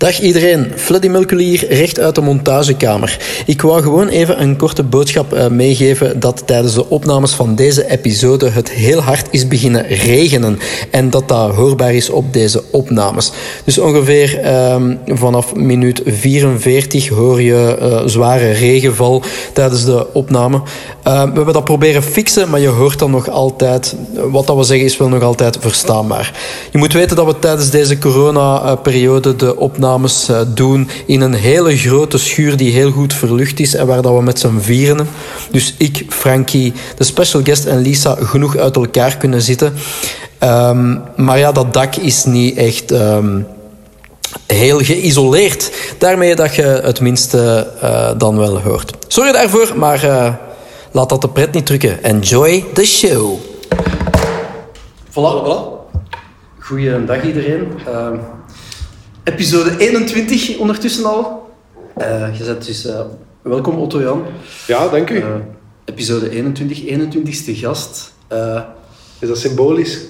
Dag iedereen, Fleddy Mulkulier, recht uit de montagekamer. Ik wou gewoon even een korte boodschap uh, meegeven dat tijdens de opnames van deze episode het heel hard is beginnen regenen en dat dat hoorbaar is op deze opnames. Dus ongeveer uh, vanaf minuut 44 hoor je uh, zware regenval tijdens de opname. Uh, we hebben dat proberen fixen, maar je hoort dan nog altijd, wat dat we zeggen is wel nog altijd verstaanbaar. Je moet weten dat we tijdens deze corona-periode de opname uh, doen in een hele grote schuur die heel goed verlucht is en waar dat we met z'n vieren, dus ik, Frankie, de special guest en Lisa, genoeg uit elkaar kunnen zitten. Um, maar ja, dat dak is niet echt um, heel geïsoleerd. Daarmee dat je het minste uh, dan wel hoort. Sorry daarvoor, maar uh, laat dat de pret niet drukken. Enjoy the show. Voilà, voilà. Goeiedag iedereen. Uh, episode 21 ondertussen al. Uh, je dus uh, welkom Otto Jan. Ja, dank u. Uh, episode 21, 21ste gast. Is dat symbolisch?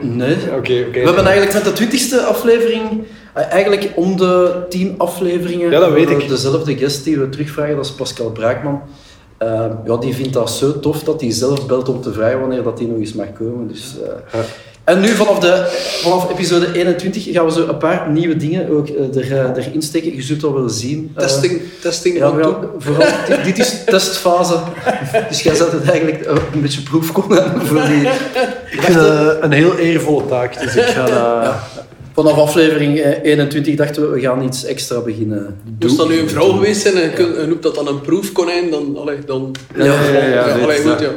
Nee. Oké, okay, okay. We hebben eigenlijk met de 20ste aflevering, eigenlijk om de 10 afleveringen, ja, dat weet ik. dezelfde guest die we terugvragen, dat is Pascal Braakman. ja, die vindt dat zo tof dat hij zelf belt om te vragen wanneer dat hij nog eens mag komen. Dus, ja. En nu vanaf, de, vanaf episode 21 gaan we zo een paar nieuwe dingen ook er, erin steken. Je zult dat wel zien. Testing, uh, testing ja, vooral, dit, dit, is testfase. Dus jij zet het eigenlijk een beetje proefkomen voor die... Ik vind het een heel eervolle taak, dus ik ga dat... Ja. Vanaf aflevering 21 dachten we, we gaan iets extra beginnen doen. Moest dat nu een vrouw geweest zijn en je noemt dat dan een proefkonijn, dan... Allee, dan ja, ja, ja. ja, ja, allee, goed, ja.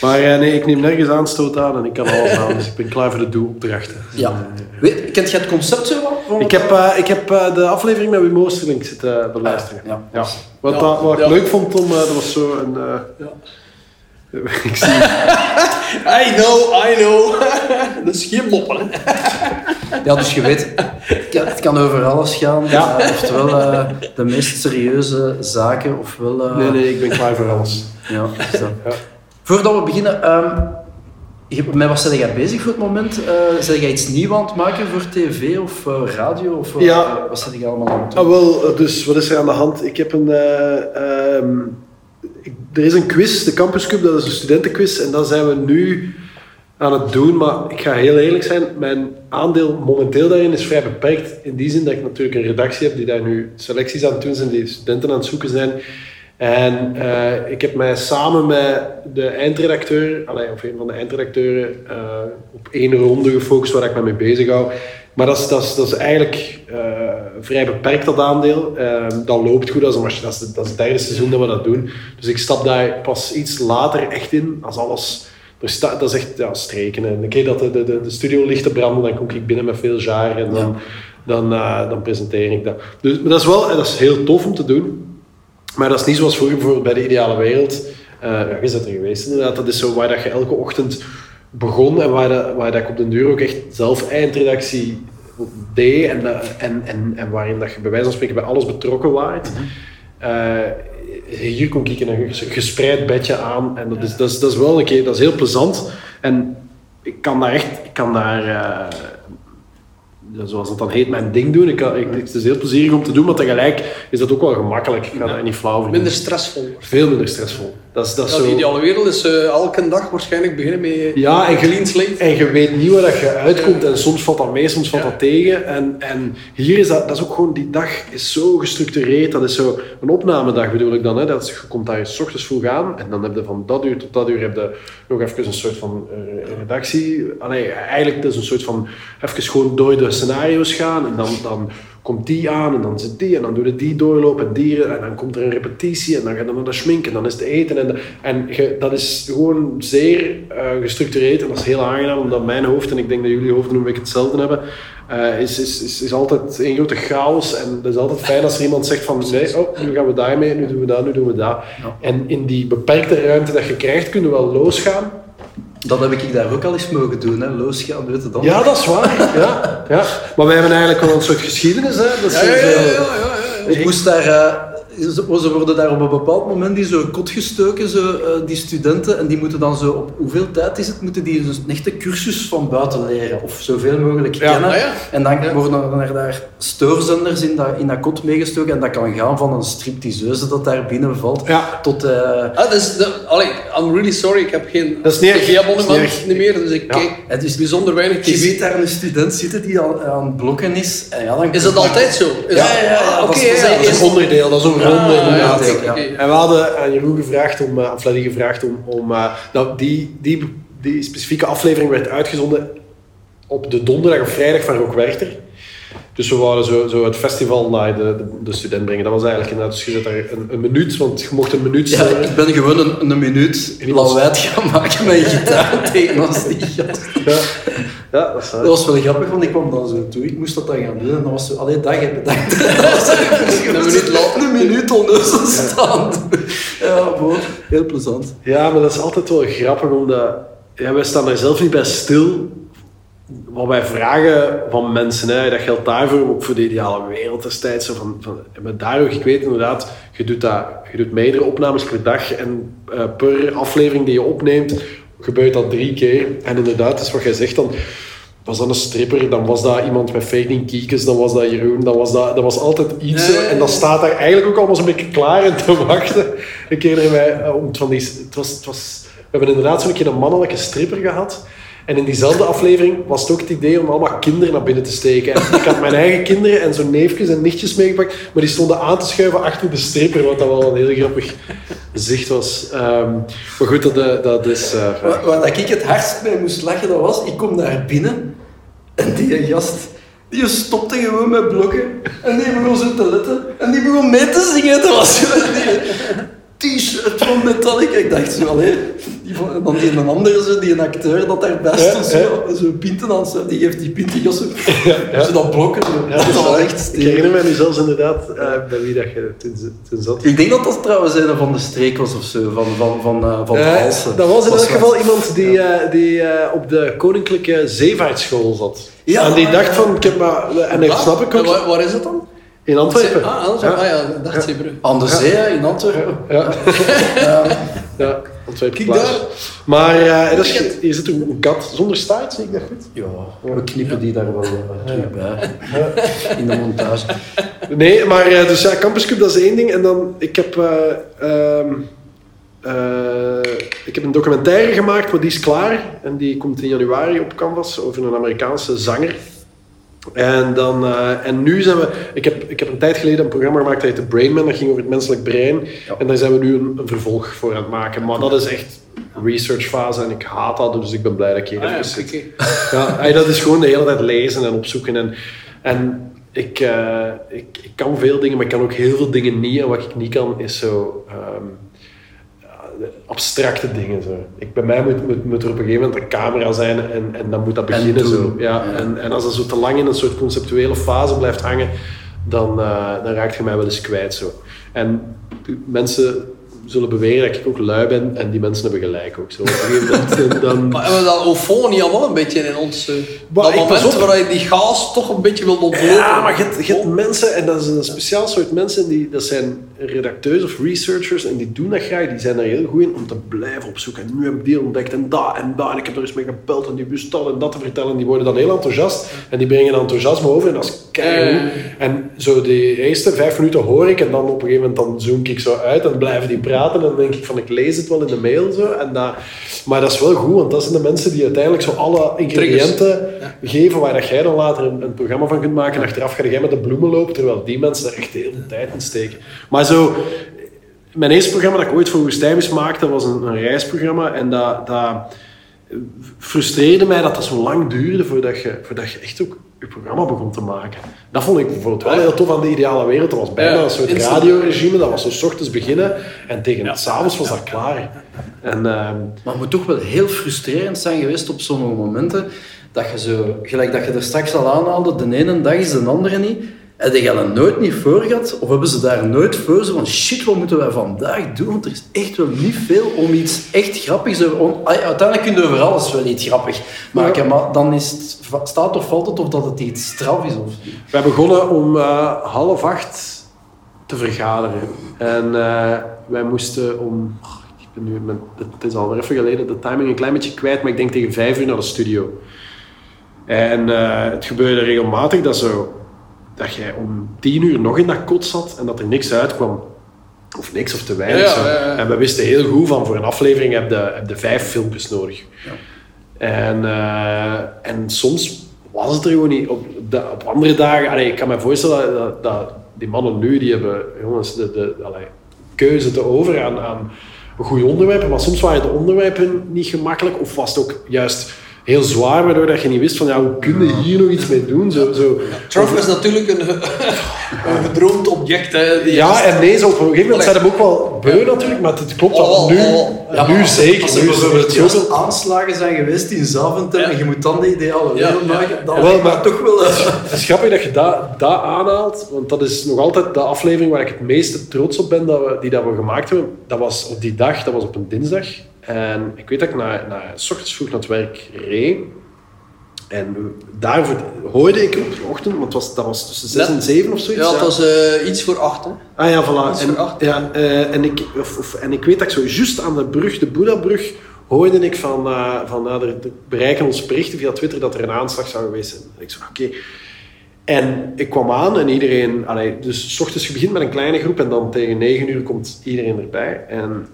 Maar uh, nee, ik neem nergens aanstoot aan en ik kan alles aan, dus ik ben klaar voor de doelopdrachten. Ja. Weet, kent je het concept zo wat? Ik heb, uh, ik heb uh, de aflevering met Wim Oosterlink zitten beluisteren. Ja. ja. Wat, dat, wat ik leuk vond, Tom, dat was zo een... ik zie... I know, I know. dat is geen moppen. Ja, dus je weet, het kan over alles gaan. Ja. Uh, oftewel uh, de meest serieuze zaken, ofwel... Uh... Nee, nee, ik ben klaar voor alles. Ja, zo. Ja. Voordat we beginnen, um, met wat ben jij bezig voor het moment? Uh, zijn jij iets nieuws aan het maken voor tv of uh, radio? Of, ja. Wat zit je allemaal aan het doen? Ah, wel, dus wat is er aan de hand? Ik heb een... Um, ik, er is een quiz, de Campus Cup, dat is een studentenquiz. En dat zijn we nu aan het doen. Maar ik ga heel eerlijk zijn, mijn aandeel momenteel daarin is vrij beperkt. In die zin dat ik natuurlijk een redactie heb die daar nu selecties aan het doen zijn, die studenten aan het zoeken zijn. En uh, ik heb mij samen met de eindredacteur, allee, of een van de eindredacteuren, uh, op één ronde gefocust waar ik me mee bezig hou. Maar dat is, dat is, dat is eigenlijk uh, vrij beperkt, dat aandeel. dat loopt goed, een. Dat, is, dat is het derde seizoen dat we dat doen. Dus ik stap daar pas iets later echt in, als alles dus dat, dat is echt ja, streken. En een keer dat de, de, de studio lichten branden, dan kom ik binnen met veel jaar en dan, ja. dan, uh, dan presenteer ik dat. Dus, maar dat is wel dat is heel tof om te doen. Maar dat is niet zoals vroeger voor bij de ideale wereld. Uh, ja, je bent er geweest inderdaad. Dat is zo waar dat je elke ochtend begon en waar, dat, waar dat ik op den duur ook echt zelf eindredactie deed. En, en, en, en waarin dat je bij wijze van spreken bij alles betrokken waart. Mm -hmm. uh, hier kom ik in een gespreid bedje aan. En dat is, dat is, dat is wel een keer, dat is heel plezant. En ik kan daar echt, ik kan daar, uh, zoals dat dan heet, mijn ding doen. Ik ik, het is heel plezierig om te doen, maar tegelijk is dat ook wel gemakkelijk. Ik ga ja. niet flauw vinden. Minder stressvol. Veel minder stressvol. Dat is, dat is ja, zo... De ideale wereld is uh, elke dag waarschijnlijk beginnen met ja, en clean slate. En je weet niet waar dat je uitkomt en soms valt dat mee, soms valt dat tegen. En, en hier is dat, dat is ook gewoon, die dag is zo gestructureerd. Dat is zo een opnamedag bedoel ik dan. Hè. Dat is, je komt daar s ochtends vroeg aan en dan heb je van dat uur tot dat uur heb je nog even een soort van uh, redactie. Allee, eigenlijk dat is een soort van even gewoon door de scenario's gaan en dan, dan komt die aan en dan zit die en dan doe je die doorlopen en die en dan komt er een repetitie en dan ga je naar de schmink en dan is het eten en, de, en je, dat is gewoon zeer uh, gestructureerd en dat is heel aangenaam omdat mijn hoofd en ik denk dat jullie hoofden een beetje hetzelfde hebben uh, is, is, is, is altijd een grote chaos en het is altijd fijn als er iemand zegt van nee, oh, nu gaan we daarmee, nu doen we dat, nu doen we dat. Ja. En in die beperkte ruimte dat je krijgt kunnen we wel losgaan dat heb ik daar ook al eens mogen doen, hè? losgaan, weet je dan? Ja, dat is waar. Ja, ja. Maar wij hebben eigenlijk wel een soort geschiedenis. Hè? Dat ja, ja, ja, ja, ja, Ik moest daar, uh, ze, worden daar op een bepaald moment die zo kot gestoken, zo, eh, die studenten, en die moeten dan zo op hoeveel tijd is het, moeten die dus een echte cursus van buiten leren, of zoveel mogelijk Ja, kennen. ah ja. En dan worden er daar stoorzenders in dat, in dat kot meegestoken, en dat kan gaan van een stripteaseuse dat daar binnen valt, Ja. tot... eh, Ah, dus de, allee, I'm really sorry, ik heb geen Dat is niet erg. Dat is tv-abonnement meer, dus ik Ja. kijk het is bijzonder weinig Je ziet daar een student zitten die aan, aan het blokken is. En ja, dan Is dat altijd zo? Is Ja, dat- ja, ja, Ah, dat Oké, is- dat is ja, een Dat is eerst- een onderdeel, dat is een ronde Ah, ja, ja. En we hadden aan Jeroen gevraagd om, uh, gevraagd om, om uh, nou, die, die, die specifieke aflevering werd uitgezonden op de donderdag of vrijdag van Rock Werchter. Dus we wouden zo, zo het festival naar de, de, de student brengen. Dat was eigenlijk inderdaad, dus je zet daar een, een minuut, want je mocht een minuut Ja, ik ben gewoon een, een minuut lawaai gaan maken met gitaar tegen ons die gast. Ja, ja dat is waar. Dat was wel grappig, want ik kwam dan zo toe. Ik moest dat dan gaan doen en dan was zo, allee, dag heb bedankt. Een minuut later. Een minuut onnozel staan. Ja, boh, heel plezant. Ja, maar dat is altijd wel grappig, omdat ja, wij staan daar zelf niet bij stil. Wat wij vragen van mensen, hè, dat geldt daarvoor, ook voor de ideale wereld destijds. Van, van, maar daar ook, ik weet inderdaad, je doet, dat, je doet meerdere opnames per dag en eh, per aflevering die je opneemt, gebeurt dat drie keer. En inderdaad, is wat jij zegt, dan was dat een stripper, dan was dat iemand met fading kiekjes, dan was dat Jeroen, dan was dat, dat was altijd iets. Nee. En dat staat daar eigenlijk ook allemaal zo'n beetje klaar en te wachten. Een keer er wij, eh, om van die, het was, het was, we hebben inderdaad zo'n keer een mannelijke stripper gehad. En in diezelfde aflevering was het ook het idee om allemaal kinderen naar binnen te steken. En ik had mijn eigen kinderen en zo'n neefjes en nichtjes meegepakt, maar die stonden aan te schuiven achter de stripper, wat dat wel een heel grappig zicht was. Ehm, maar goed, dat, eh, dat is... eh, Waar, ik het hardst bij moest lachen, dat was, ik kom daar binnen en die gast, die stopte gewoon met blokken en die begon zo te letten en die begon mee te zingen. Dat was van Metallica. Ik dacht zo, allee, die van, dan die een andere, zo, die een acteur dat daarbij stond, zo, zo pinten aan, zo, die geeft die pinten zo, ja. zo dat blokken. Zo. Ja, dat is was waar. echt Ik stevig. herinner me nu zelfs inderdaad eh, bij wie dat je toen, zat. Ik denk dat dat trouwens een van de streek was of zo, van, van, van, eh, van Eh, Halsen. dat was in elk geval iemand die, eh, die op de Koninklijke Zeevaartschool zat. Ja, en die ja, dacht ja. van, ik heb maar... En Ah, snap ik ook. Waar, waar is dat dan? In Antwerpen. Ah, Antwerpen. Ah ja, dacht. Aan de zee in Antwerpen. Ja. ja, Antwerpen Kijk daar. Maar eh, dat is, hier zit een kat zonder staart, zie ik dat goed? Ja, we knippen die daar wel eh, terug bij. In de montage. Nee, maar eh, dus ja, Campus Cup, dat is één ding. En dan, ik heb... eh, ehm, eh, ik heb een documentaire gemaakt, maar die is klaar. En die komt in januari op Canvas over een Amerikaanse zanger. En, dan, eh, en nu zijn we... Ik heb, ik heb een tijd geleden een programma gemaakt dat heette Brainman. Dat ging over het menselijk brein. Ja. En daar zijn we nu een, een vervolg voor aan het maken. Maar dat is echt researchfase en ik haat dat. Dus ik ben blij dat ik hier Ah ja, zit. Ja, dat is gewoon de hele tijd lezen en opzoeken. En, en ik, eh, ik, ik kan veel dingen, maar ik kan ook heel veel dingen niet. En wat ik niet kan, is zo ehm, abstracte dingen. Zo. Ik, bij mij moet, moet, moet er op een gegeven moment een camera zijn en, en dan moet dat En beginnen. Zo. Ja, Ja. En, en als dat zo te lang in een soort conceptuele fase blijft hangen, dan, eh, dan raakt je mij wel eens kwijt. Zo. En mensen zullen beweren dat ik ook lui ben en die mensen hebben gelijk ook. Zo. Op een gegeven moment, dan, Maar hebben we dat eufonie allemaal een beetje in ons... eh, Maar dat ik pas moment waar je die chaos toch een beetje wil ontlopen. Ja, maar je hebt mensen, en dat is een speciaal soort mensen, die, dat zijn redacteurs of researchers, en die doen dat graag, die zijn er heel goed in om te blijven opzoeken. En nu heb ik die ontdekt, en dat, en dat, en ik heb er eens mee gebeld, en die wist dat en dat te vertellen, en die worden dan heel enthousiast, en die brengen enthousiasme over, en dat is keigoed. En zo de eerste vijf minuten hoor ik, en dan op een gegeven moment dan zoom ik zo uit, en blijven die praten, en dan denk ik van, ik lees het wel in de mail, zo, en dat, maar dat is wel goed, want dat zijn de mensen die uiteindelijk zo alle ingrediënten geven waar dat jij dan later een, een programma van kunt maken. En achteraf ga jij met de bloemen lopen, terwijl die mensen er echt heel veel tijd in steken. Maar zo, mijn eerste programma dat ik ooit voor Woestijnbus maakte, was een, een reisprogramma. En dat, dat frustreerde mij dat dat zo lang duurde voordat je, voordat je echt ook je programma begon te maken. Dat vond ik bijvoorbeeld wel heel tof aan de ideale wereld. Dat was bijna Ja, een soort instant. radioregime. Dat was zo 's ochtends beginnen en tegen Ja. s s'avonds was dat klaar. En, ehm, Maar het moet toch wel heel frustrerend zijn geweest op sommige momenten. Dat je zo, gelijk dat je er straks al aanhaalde, de ene dag is de andere niet. En die gaan er nooit niet voor gehad, of hebben ze daar nooit voor zo van shit, wat moeten wij vandaag doen? Want er is echt wel niet veel om iets echt grappigs ja, uiteindelijk kun je over alles wel iets grappig maken, maar dan is het, staat of valt het of dat het iets straf is of wij begonnen om eh, half acht te vergaderen. En eh, wij moesten om... oh, ik ben nu, het is al even geleden, de timing een klein beetje kwijt, maar ik denk tegen vijf uur naar de studio. En eh, het gebeurde regelmatig dat, zo, dat jij om tien uur nog in dat kot zat en dat er niks uitkwam. Of niks of te weinig. Ja, zo. ja, ja. En we wisten heel goed van voor een aflevering heb je, heb vijf filmpjes nodig. En, eh, en soms was het er gewoon niet. Op, de, op andere dagen, allee, ik kan me voorstellen dat, dat die mannen nu, die hebben jongens, de, de allee, keuze te over aan, aan goede onderwerpen. Maar soms waren de onderwerpen niet gemakkelijk of was het ook juist heel zwaar, waardoor dat je niet wist van ja, hoe kun je hier nog iets mee doen? Zo, zo. Trump is natuurlijk een, een gedroomd object. Hè, die Ja, en nee, zo op een gegeven moment zijn hem ook wel beu natuurlijk, maar het klopt dat Oh, nu, oh. Ja, nu zeker. Als er bijvoorbeeld zoveel- aanslagen zijn geweest in Zaventem Ja. en je moet dan de ideale Ja, wereld maken, ja. dan Wel, maar- toch wel... eh, Het is grappig dat je dat, dat aanhaalt, want dat is nog altijd de aflevering waar ik het meeste trots op ben dat we, die dat we gemaakt hebben. Dat was op die dag, dat was op een dinsdag. En ik weet dat ik na, na, s ochtends vroeg naar het werk reed. En daarvoor hoorde ik op de ochtend, want het was, dat was tussen 6 Ja. en 7 of zoiets. Ja, het was eh, iets voor acht. Hè. Ah ja, voilà. Iets En, voor acht. ja, eh, en, ik, of, of, en ik weet dat ik zo juist aan de brug, de Boeddha-brug, hoorde ik van, eh, van er, er bereiken ons berichten via Twitter dat er een aanslag zou geweest zijn. En ik zei, oké. En ik kwam aan en iedereen... Allee, dus s ochtends je begint met een kleine groep en dan tegen negen uur komt iedereen erbij. En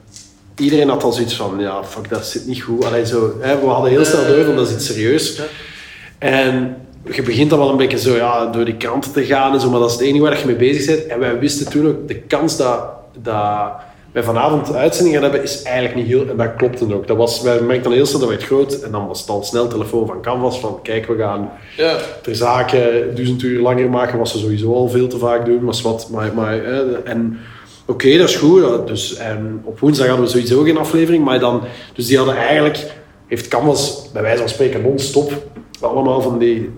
iedereen had al zoiets van, ja, fuck, dat zit niet goed. Allee, zo, hè, we hadden heel snel door, van dat is iets serieus. En je begint dan wel een beetje zo ja, door die kranten te gaan en zo, maar dat is het enige waar je mee bezig bent. En wij wisten toen ook, de kans dat, dat wij vanavond uitzending gaan hebben, is eigenlijk niet heel... En dat klopte ook. Dat was, wij merkten dan heel snel dat werd groot. En dan was het al snel telefoon van Canvas van, kijk, we gaan Ja. ter zake duizend uur langer maken, was ze sowieso al veel te vaak doen. Maar wat, maar, maar, hè, en oké, dat is goed. ja, Dus, en op woensdag hadden we sowieso geen aflevering. Maar dan, dus die hadden eigenlijk, heeft Canvas bij wijze van spreken non-stop allemaal van die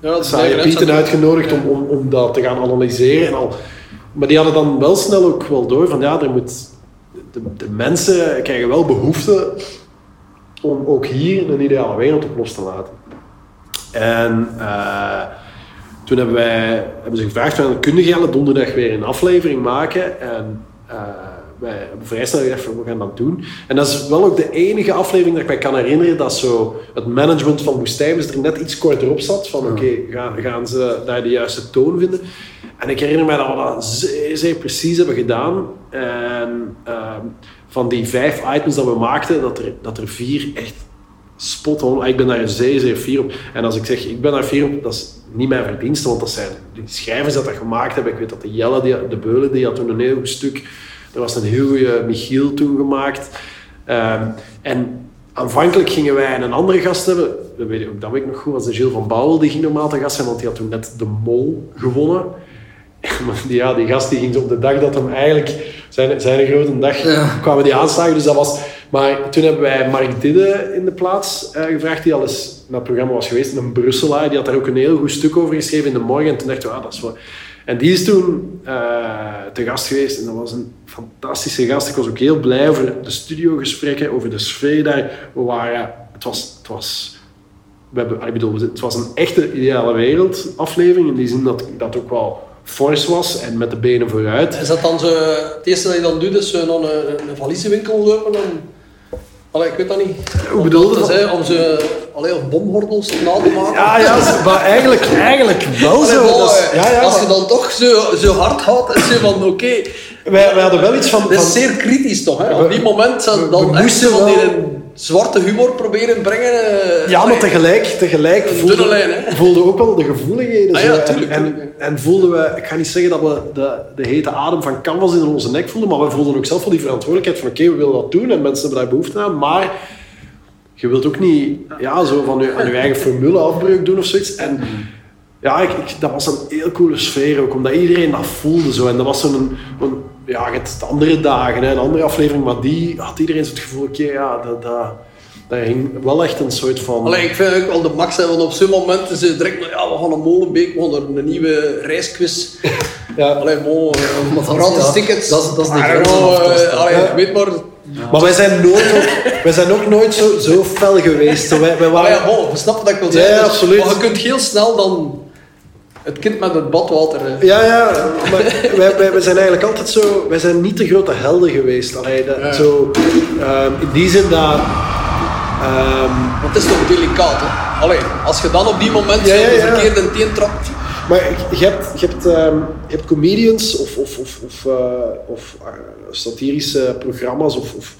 Ja, saaie pieten uitgenodigd om, om, om dat te gaan analyseren. En al. Maar die hadden dan wel snel ook wel door van ja, er moet, de, de mensen krijgen wel behoefte om ook hier een ideale wereld op los te laten. En eh, toen hebben, wij, hebben ze gevraagd, van, kunnen jullie donderdag weer een aflevering maken? En eh, wij hebben vrij snel gedacht, van, we gaan dat doen. En dat is wel ook de enige aflevering dat ik mij kan herinneren dat zo het management van Woestijnbus er net iets korter op zat. Van oké, gaan, gaan ze daar de juiste toon vinden? En ik herinner mij dat we dat zeer, zeer precies hebben gedaan. En ehm, van die vijf items dat we maakten, dat er, dat er vier echt spot on. Ik ben daar zeer, zeer fier op. En als ik zeg, ik ben daar fier op, dat is niet mijn verdienste, want dat zijn die schrijvers dat dat gemaakt hebben. Ik weet dat de Jelle, die, de Beulen, die had toen een heel goed stuk. Er was een heel goede Michiel toen gemaakt. Ehm, en aanvankelijk gingen wij een andere gast hebben. Dat weet ik, ook, dat weet ik nog goed, was de Gilles van Bouwel. Die ging normaal te gast zijn, want die had toen net de Mol gewonnen. Maar die, ja, die gast die ging op de dag dat hem eigenlijk zijn, zijn grote dag kwamen die aanslagen. Dus dat was, maar toen hebben wij Mark Didde in de plaats eh, gevraagd, die al eens naar het programma was geweest. Een Brusselaar, die had daar ook een heel goed stuk over geschreven in de morgen. En toen dachten we, ah, dat is wel... En die is toen eh, te gast geweest en dat was een fantastische gast. Ik was ook heel blij over de studiogesprekken, over de sfeer daar. Het was, we hebben, ik bedoel, het was een echte ideale wereld aflevering. In die zin dat dat ook wel fors was en met de benen vooruit. Is dat dan zo, het eerste dat je dan doet, is naar een, een valiezenwinkel lopen? Dan... Allee, ik weet dat niet. Hoe bedoel je dat? om ze allee, of bomgordels na te maken. Ja, ja, maar eigenlijk, eigenlijk wel zo. wel, eh, ja, ja, als je dan toch zo, zo hard gaat, is je van oké, wij, wij hadden wel iets van... dat is van zeer kritisch toch? Hè? We- Op die moment we- dan we echt moesten zo van die een zwarte humor proberen brengen. eh, ja, maar tegelijk, tegelijk Een voelden, hè? voelden ook wel de gevoeligheden. Ah, zo. ja, En- tuurlijk, en, tuurlijk. en, voelden we, ik ga niet zeggen dat we de, de hete adem van canvas in onze nek voelden, maar we voelden ook zelf wel die verantwoordelijkheid van oké, we willen dat doen en mensen hebben daar behoefte aan, maar je wilt ook niet ja, zo van je, aan je eigen formule afbreuk doen of zoiets. En ja, ik, ik- dat was een heel coole sfeer ook, omdat iedereen dat voelde zo. En dat was zo'n, een, ja, de andere dagen, hè, een andere aflevering, maar die had iedereen zo het gevoel, oké, ja, dat, dat, dat hing wel echt een soort van... Allee, ik vind ook wel de max hebben, want op zo'n moment is het direct, ja, we gaan een Molenbeek, we gaan er een nieuwe reisquiz. ja. Allee, mo, is- gratis ja, tickets. dat is- dat is de grens eh, allee, weet maar, Maar wij zijn, nooit ook, wij zijn ook nooit zo, zo fel geweest. Zo, wij, wij Maar waren, ja, bon, we snappen dat ik wil Ja, zeggen. ja, absoluut. Maar je kunt heel snel dan Het kind met het badwater. hè. Ja, ja, maar wij, wij, wij zijn eigenlijk altijd zo... Wij zijn niet de grote helden geweest. Allee, dat, Ja. zo, ehm, in die zin dat... Want het is toch delicaat, hè? Allee, als je dan op die moment Ja, ja, ja. teen trapt. Maar je hebt, je hebt, ehm, je hebt comedians of, of, of, of, eh, of eh, satirische programma's of, of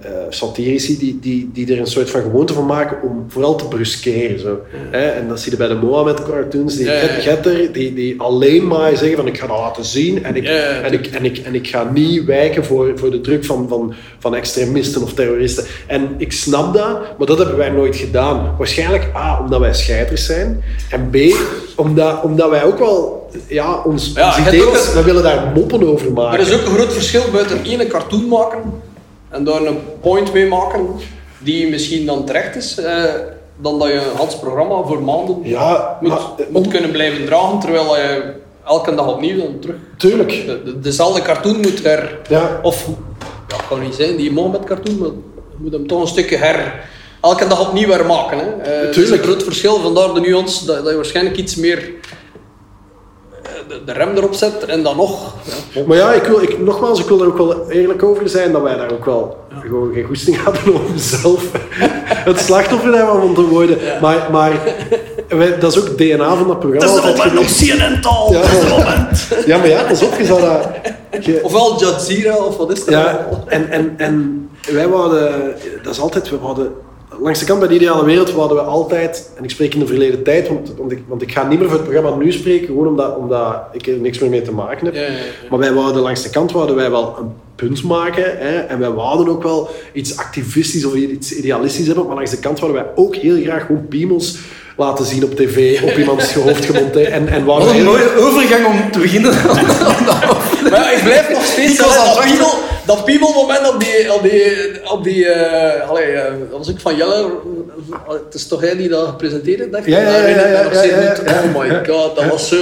eh, satirici die, die, die er een soort van gewoonte van maken om vooral te bruskeren. Zo. Hè? En dat zie je bij de Mohammed cartoons, die Ja, ja, ja. getter, die, die alleen maar zeggen van ik ga dat laten zien en ik, en ik, en ik, en ik ga niet wijken voor, voor de druk van, van, van extremisten of terroristen. En ik snap dat, maar dat hebben wij nooit gedaan. Waarschijnlijk A, omdat wij scheiters zijn en B, omdat, omdat wij ook wel ja, ons, Ja, ons we willen daar moppen over maken. Er is ook een groot verschil buiten ene cartoon maken en daar een point mee maken die misschien dan terecht is, eh, dan dat je een Hans programma voor maanden Ja, moet, maar, eh, kunnen blijven dragen, terwijl je elke dag opnieuw dan terug Tuurlijk. de, de- dezelfde cartoon moet her... Ja. Of, ja, kan niet zijn, die Mohammed cartoon, maar je moet hem toch een stukje her... Elke dag opnieuw hermaken. Hè. Eh, Er is een Tuurlijk. groot verschil, vandaar de nuance dat, dat je waarschijnlijk iets meer de, de rem erop zet en dan nog... Ja, Maar ja, ik wil, ik, nogmaals, ik wil er ook wel eerlijk over zijn dat wij daar ook wel gewoon geen goesting hadden om zelf het slachtoffer daarvan te worden. Maar, maar wij, dat is ook het DNA van dat programma. altijd geweest. CNN-taal! Ja. Ja, maar ja, pas op, je zou dat... je- Ofwel Jazeera, of wat is dat? ja, en, en, en wij wouden... Dat is altijd... We wouden, langs de kant bij de ideale wereld wouden we altijd... En ik spreek in de verleden tijd, want, want, ik, want ik ga niet meer voor het programma nu spreken, gewoon omdat, omdat ik er niks meer mee te maken heb. Ja, ja, ja. Maar wij wouden langs de kant wouden wij wel een punt maken. Hè? En wij wouden ook wel iets activistisch of iets idealistisch hebben. Maar langs de kant wouden wij ook heel graag gewoon piemels laten zien op tv, op iemands hoofd gemonteerd. En, en wouden Wat een mooie overgang om te beginnen. Maar ik blijf nog steeds Ik was aan het dat piemelmoment op die... Op die, op die eh, allee, eh, dat was ook van Jelle. Het is toch hij die dat gepresenteerd heeft? Ja, ja, ja, ja, steeds ja, ja, doet. ja. Oh my god, dat was zo...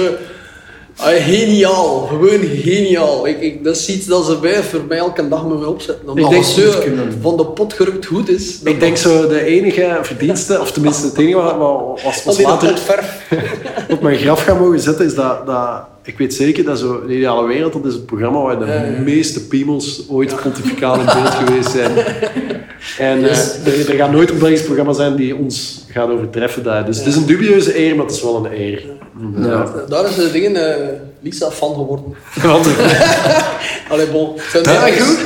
ah, geniaal, gewoon geniaal. Ik, ik, dat is iets dat ze bij voor mij elke dag me opzetten. Omdat Ik denk zo van de pot gerukt goed is. Ik denk zo de enige verdienste, of tenminste het enige wat, was, was later verf. op mijn graf gaan mogen zetten, is dat, dat ik weet zeker dat zo de ideale wereld, dat is het programma waar de Ja, ja. meeste piemels ooit pontificaal in beeld geweest zijn. En eh, Yes. er, er gaat nooit een Belgisch programma zijn die ons gaat overtreffen daar. Dus het is een dubieuze eer, maar het is wel een eer. Ja. Daar is de dingen eh, Lisa fan geworden. Want Allee, bon. Zijn Ja, goed.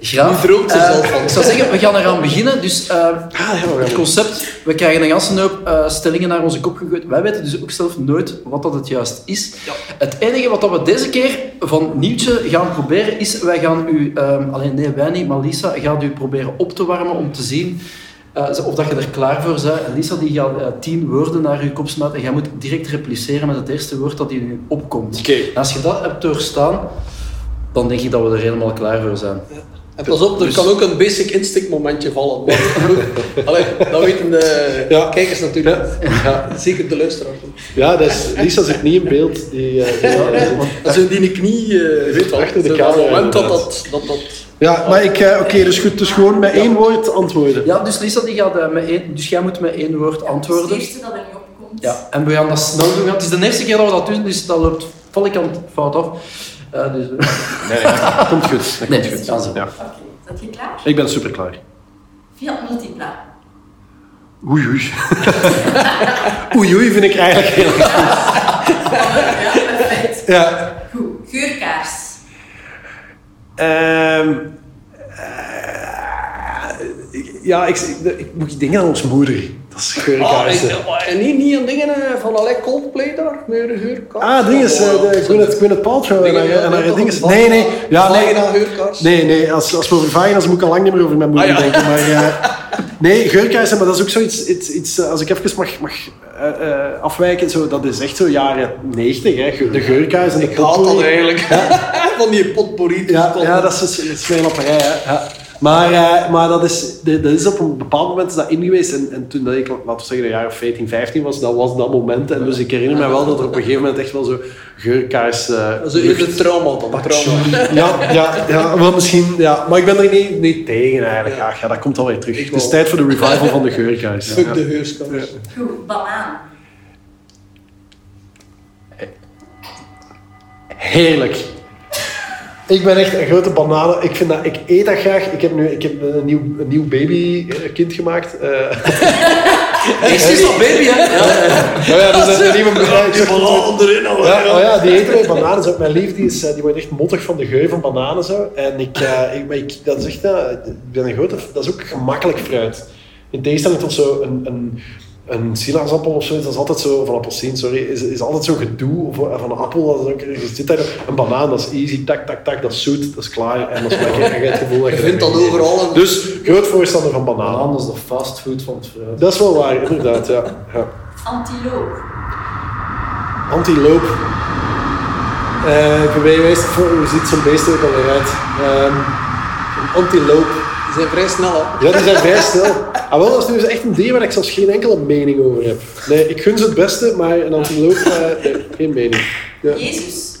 Graag. Droomt er Eh, zelf van. Ik zou zeggen, we gaan eraan beginnen. Dus eh, Ah, ja, het concept, we krijgen een ganse hoop eh, stellingen naar onze kop gegooid. Wij weten dus ook zelf nooit wat dat het juist is. Het enige wat dat we deze keer van nieuwtje gaan proberen is, wij gaan u, ehm, alleen nee wij niet, maar Lisa gaat u proberen op te warmen om te zien eh, of dat je er klaar voor bent. En Lisa die gaat eh, tien woorden naar je kop smijten en jij moet direct repliceren met het eerste woord dat in je opkomt. Oké. En als je dat hebt doorstaan, dan denk ik dat we er helemaal klaar voor zijn. En pas op, er Dus- kan ook een basic instinct momentje vallen. Maar, allee, dat weten de Ja. kijkers natuurlijk. Ja. Zeker de luisteraars. Ja, dat is, Lisa zit niet in beeld. Die, eh, die- En zo die knie, eh weet wel, Achter de camera, dat moment dat dat, dat, dat ja, maar ik... eh, Oké, dus goed. Dus gewoon met één woord antwoorden. Ja, dus Lisa die gaat eh, met één, dus jij moet met één woord Het antwoorden. eerste dat er niet opkomt. Ja, en we gaan dat snel doen. Het is de eerste keer dat we dat doen, dus dat loopt valikant fout af. Eh, dus, Nee, nee, komt goed. Dat Nee, komt goed. Ja. Oké, zet je klaar? Ik ben super klaar. Fiat Multipla. Oei, oei. oei, oei vind ik eigenlijk heel goed. Ja, perfect. Ja. Ehm, eh, ja, ik, ik, moet denken aan ons moeder. Dat is geurkaarsen. ik- oh, en niet, niet aan dingen eh, van allerlei Coldplay daar, meer geurkaars. Ah, dinges, eh, de Gwyneth, Gwyneth Paltrow en Dingen, haar- en eh, dinges. van- Nee, nee. Ja, nee. Nee, nee, als, als we over vaginas moet ik al lang niet meer over mijn moeder Ah, ja. denken. Maar, nee, geurkaarsen, maar dat is ook zoiets, iets, iets, eh, als ik even mag, mag eh, eh, afwijken, zo, dat is echt zo jaren 90, hè, de geurkaars en de Ik haat dat eigenlijk. van die potpourri. Ja, ja, dat is het smeerlapperij, hè. Ja. Maar, eh, maar dat, is, dat is op een bepaald moment is dat in geweest. En, en toen dat ik, laten we zeggen, een jaar of 14, 15 was, dat was dat moment. En dus ik herinner me wel dat er op een gegeven moment echt wel zo geurkaars... eh, Zo is het trauma dan. Trauma. ja, ja, ja, wel misschien, ja. Maar ik ben er niet, niet tegen eigenlijk. Ach, ja, dat komt alweer terug. Het is tijd voor de revival van de geurkaars. Fuck Ja. de geurkaars. Goed. Banaan. Heerlijk. Ik ben echt een grote bananen. Ik, vind dat, ik eet dat graag. Ik heb nu ik heb een nieuw, een nieuw babykind gemaakt. Eh, Echt is dat baby, hè? Ja, ja. ja, ja, dat is een nieuwe onderin al. Ja, oh ja, die eten wij bananen. Zo. Mijn lief die is, eh, die wordt echt mottig van de geur van bananen. Zo. En ik, eh, ik, maar ik, dat is echt, eh, ik ben een grote, dat is ook gemakkelijk fruit. In tegenstelling tot zo een, een, een sinaasappel of zoiets, dat is altijd zo, of een appelsien, sorry, is, is altijd zo gedoe. Of eh, van een appel, dat is ook, je zit daar, een banaan, dat is easy, tak, tak, tak, dat is zoet, dat is klaar en dat is lekker. En je het gevoel dat Je je vindt dat overal. En Dus, groot voorstander van bananen. Banaan is de fastfood van het fruit. Dat is wel waar, inderdaad, ja. ja. Antiloop. Antiloop. Eh wijst het voor, hoe ziet zo'n beest er ook alweer uit? Ehm, een antiloop. die zijn vrij snel, hè. Ja, die zijn vrij snel. Ah, wel, dat is nu eens echt een dier waar ik zelfs geen enkele mening over heb. Nee, ik gun ze het beste, maar een antiloop, eh, nee, geen mening. Ja. Jezus.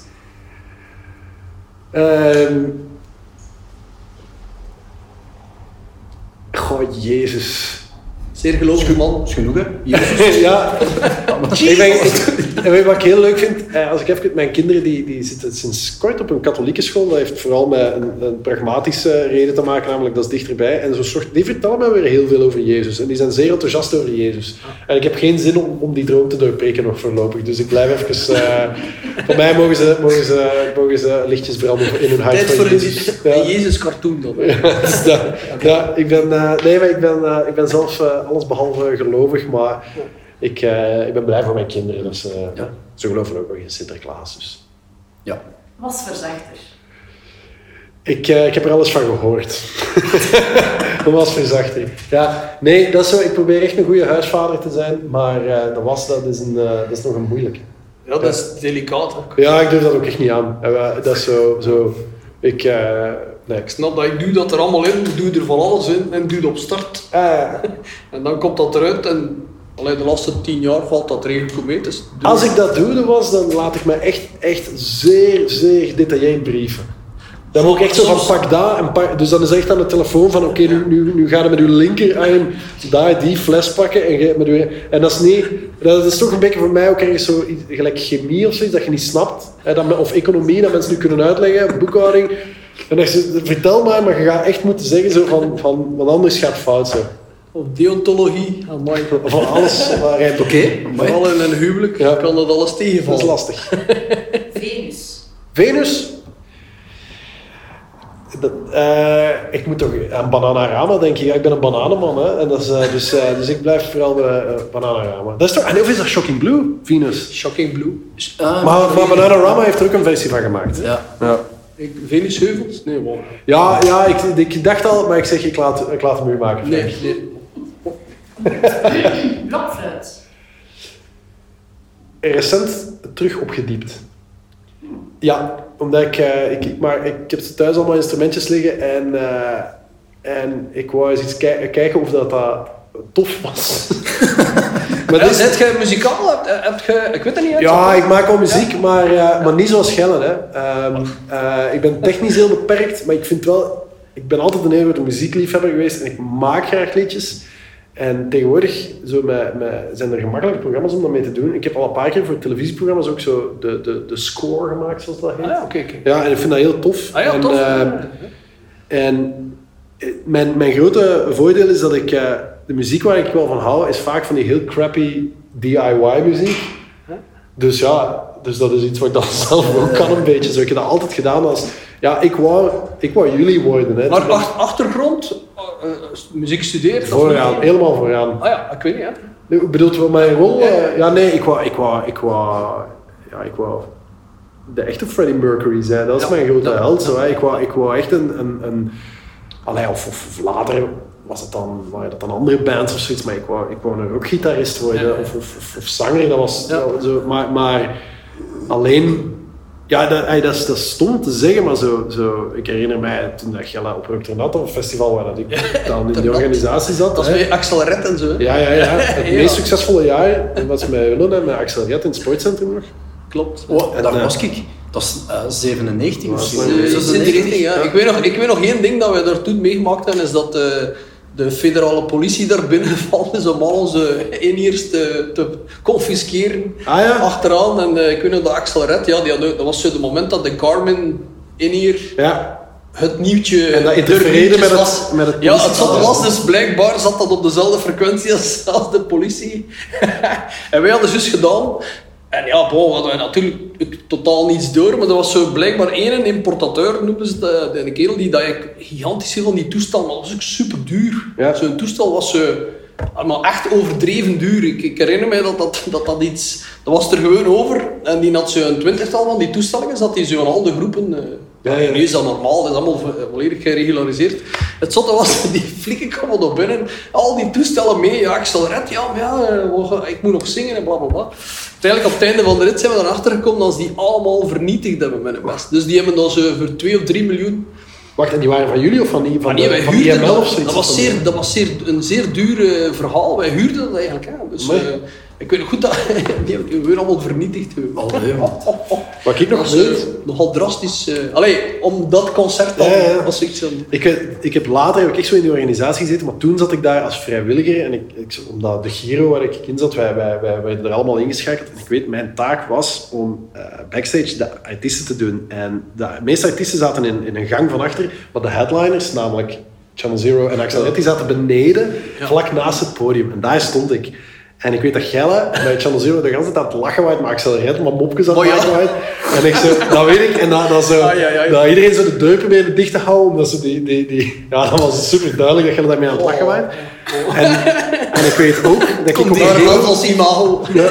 Ehm Goh, Jezus. Zeer gelovig man. is genoeg, hè? ja. ik ben, ik- en weet je wat ik heel leuk vind? Eh, Als ik even mijn kinderen, die, die zitten sinds kort op een katholieke school. Dat heeft vooral met een, een pragmatische reden te maken, namelijk dat is dichterbij. En zo soort, die vertellen mij weer heel veel over Jezus. En die zijn zeer enthousiast over Jezus. En ik heb geen zin om, om die droom te doorbreken nog voorlopig. Dus ik blijf even... eh voor mij mogen ze, mogen, ze, mogen ze lichtjes branden in hun hart Tijd voor een, Jezus. een Ja. Jezus-cartoon dan. Dus dat- ja, ik ben, eh, nee, maar ik ben, ik ben zelf eh, allesbehalve gelovig, maar ik, eh, ik ben blij voor mijn kinderen. Dus, eh, Ja. Ze geloven ook nog in Sinterklaas. Dus. Ja. Was verzachter. Ik, eh, ik heb er alles van gehoord. dat was verzachter. Ja, nee, dat is zo. Ik probeer echt een goede huisvader te zijn, maar eh, dat was dat is, een, dat is nog een moeilijke. Ja, dat is delicaat ook. Ja, ik durf dat ook echt niet aan. En, dat is zo, zo ik, eh, nee. Ik snap dat ik doe dat er allemaal in, ik doe er van alles in en doe het op start. Eh, En dan komt dat eruit en allee, de laatste tien jaar valt dat redelijk goed mee. Dus Als ik dat doe, was, dan laat ik me echt, echt zeer, zeer gedetailleerd brieven. Dan moet ik echt zo van pak daar en pak... Dus dan is echt aan de telefoon van oké, nu, nu, nu ga je met je linkerarm daar die fles pakken en je met je... En dat is niet... Dat is toch een beetje voor mij ook ergens zo gelijk chemie of zoiets dat je niet snapt. Hè, dat, of economie, dat mensen nu kunnen uitleggen, boekhouding. En je, vertel maar, maar je gaat echt moeten zeggen zo van, van want anders gaat fout zo. Of deontologie, amai. Van alles waar hij... Oké, Vooral in een huwelijk Ja. kan dat alles Dat is tegenvallen. lastig. Venus. Venus. Dat, eh, ik moet toch aan Bananarama denken. Ja, ik ben een bananenman. Hè? En dat is, eh, dus, eh, dus ik blijf vooral bij uh, Bananarama. Dat is toch, en of is dat Shocking Blue? Venus. Shocking Blue. Ah, Maar, maar Bananarama heeft er ook een versie van gemaakt. Ja. Ja, Ik, Venusheuvels? Nee, wow. ja, ja ik, ik dacht al, maar ik zeg ik laat, ik laat hem u maken. Nee, nee. Blokfluit. Recent terug opgediept. Ja, omdat ik, eh, ik, ik, maar, ik heb thuis allemaal instrumentjes liggen en, eh, en ik wou eens iets ki- kijken of dat, dat tof was. maar Ja, is- Zet jij muzikaal? Heb, heb je, ik weet het niet. uit. ja, ik maak wel muziek, maar, eh, maar niet zoals Gellen. Hè. Ehm, eh, ik ben technisch heel beperkt, maar ik vind wel... Ik ben altijd een hele grote muziekliefhebber geweest en ik maak graag liedjes. En tegenwoordig zo met, met, zijn er gemakkelijke programma's om dat mee te doen. Ik heb al een paar keer voor televisieprogramma's ook zo de, de, de score gemaakt, zoals dat heet. Ah, ja, oké, oké. Ja, en ik vind dat heel tof. Ah ja, en, tof. eh, en eh, mijn, mijn grote voordeel is dat ik... eh, de muziek waar ik wel van hou, is vaak van die heel crappy DIY-muziek. Dus ja, dus dat is iets wat ik dan zelf ook kan een beetje. Zo, ik heb dat altijd gedaan als... Ja, ik wou, ik wou jullie worden. Hè. Maar achtergrond, eh, eh, muziek studeert? Vooraan, helemaal vooraan. Ah ja, ik weet niet. Hè. Nu, Bedoelt wel mijn rol? eh, Ja, nee, ik wou, ik wou, ik wou, ja, ik wou de echte Freddie Mercury zijn. Dat is Ja, mijn grote held. Zo, hè. Ik, wou, ik wou echt een, een, een allee, of, later was het dan, waren dat dan andere bands of zoiets, maar ik wou, ik wou een rockgitarist worden Ja. of, of, of, of zanger. Dat was Ja. zo, maar, maar alleen. Ja, dat, ey, dat, is, dat is stom te zeggen, maar zo, zo, ik herinner mij toen dat Gella op een festival waar dat ik dan in die organisatie zat. Dat is hè. met Axel Red en zo. Ja, ja, ja. Het Ja. meest succesvolle jaar was met Willem en met Axel Jet in het sportcentrum nog. Klopt. Oh, En, daar was ik. Dat is 97 Ja, lang Eh, iets in die richting, ja. Ik weet, nog, ik weet nog één ding dat we daar toen meegemaakt hebben, is dat eh, de federale politie daar binnen valt om al onze eniers te, te confisceren. Ah ja? Achteraan. En eh, ik weet nog dat Axel Red, ja, die had, dat was zo het moment dat de Garmin in Ja. het nieuwtje. En dat interfereerde met het- was. met het Ja, het zat, was dus blijkbaar zat dat op dezelfde frequentie als, als de politie. en wij hadden dus gedaan. En ja, bon, hadden wij natuurlijk totaal niets door, maar er was zo blijkbaar één importateur, noemden ze het, eh, een kerel, die dat gigantisch veel van die toestel, maar dat was ook super duur. Ja. Zo'n toestel was zo, maar echt overdreven duur. Ik, ik herinner mij dat dat, dat dat iets, dat was er gewoon over. En die had zo'n twintigtal van die toestellen, zat die zo in al de groepen. Ja, ja. Nu is dat normaal, dat is allemaal vo- volledig geregulariseerd. Het zotte was, die flikken kwamen er binnen, al die toestellen mee. Ja, ik zal red, ja, maar ja, eh, ik moet nog zingen en bla bla bla. Uiteindelijk op het einde van de rit zijn we erachter gekomen dat ze die allemaal vernietigd hebben met een best. Dus die hebben dan voor 2 of 3 miljoen. Wacht, en die waren van jullie of van die van, Maar nee, wij van huurden dat. Dat was, zeer, dat was zeer, een zeer duur eh, verhaal. Wij huurden dat eigenlijk. Hè. Dus, Maar- eh, ik weet nog goed dat die hebben we allemaal vernietigd. Allee. Wat ik nog was eh, weet, nogal drastisch. eh allee, om dat concert dan Ja, ja. was ik zo. Ik, ik heb later heb ik echt zo in die organisatie gezeten, maar toen zat ik daar als vrijwilliger. En ik, ik, omdat de Giro waar ik in zat, wij, wij, wij werden er allemaal ingeschakeld. En ik weet, mijn taak was om eh, backstage de artiesten te doen. En de meeste artiesten zaten in, in een gang van achter, maar de headliners, namelijk Channel Zero en Axel zaten beneden, vlak naast het podium. En daar stond ik. En ik weet dat Gelle bij Channel Zero de hele tijd aan het lachen was, maar Red maar mopjes aan het Oh ja. En ik zo, dat weet ik. En dat, dat, zo, Ah, ja, ja, ja. dat iedereen zo de deur probeerde dicht te houden, omdat ze die, die, die... Ja, dat was super duidelijk dat je daarmee aan het lachen was. En, en ik weet ook dat ik op een, moment, als imago. ja,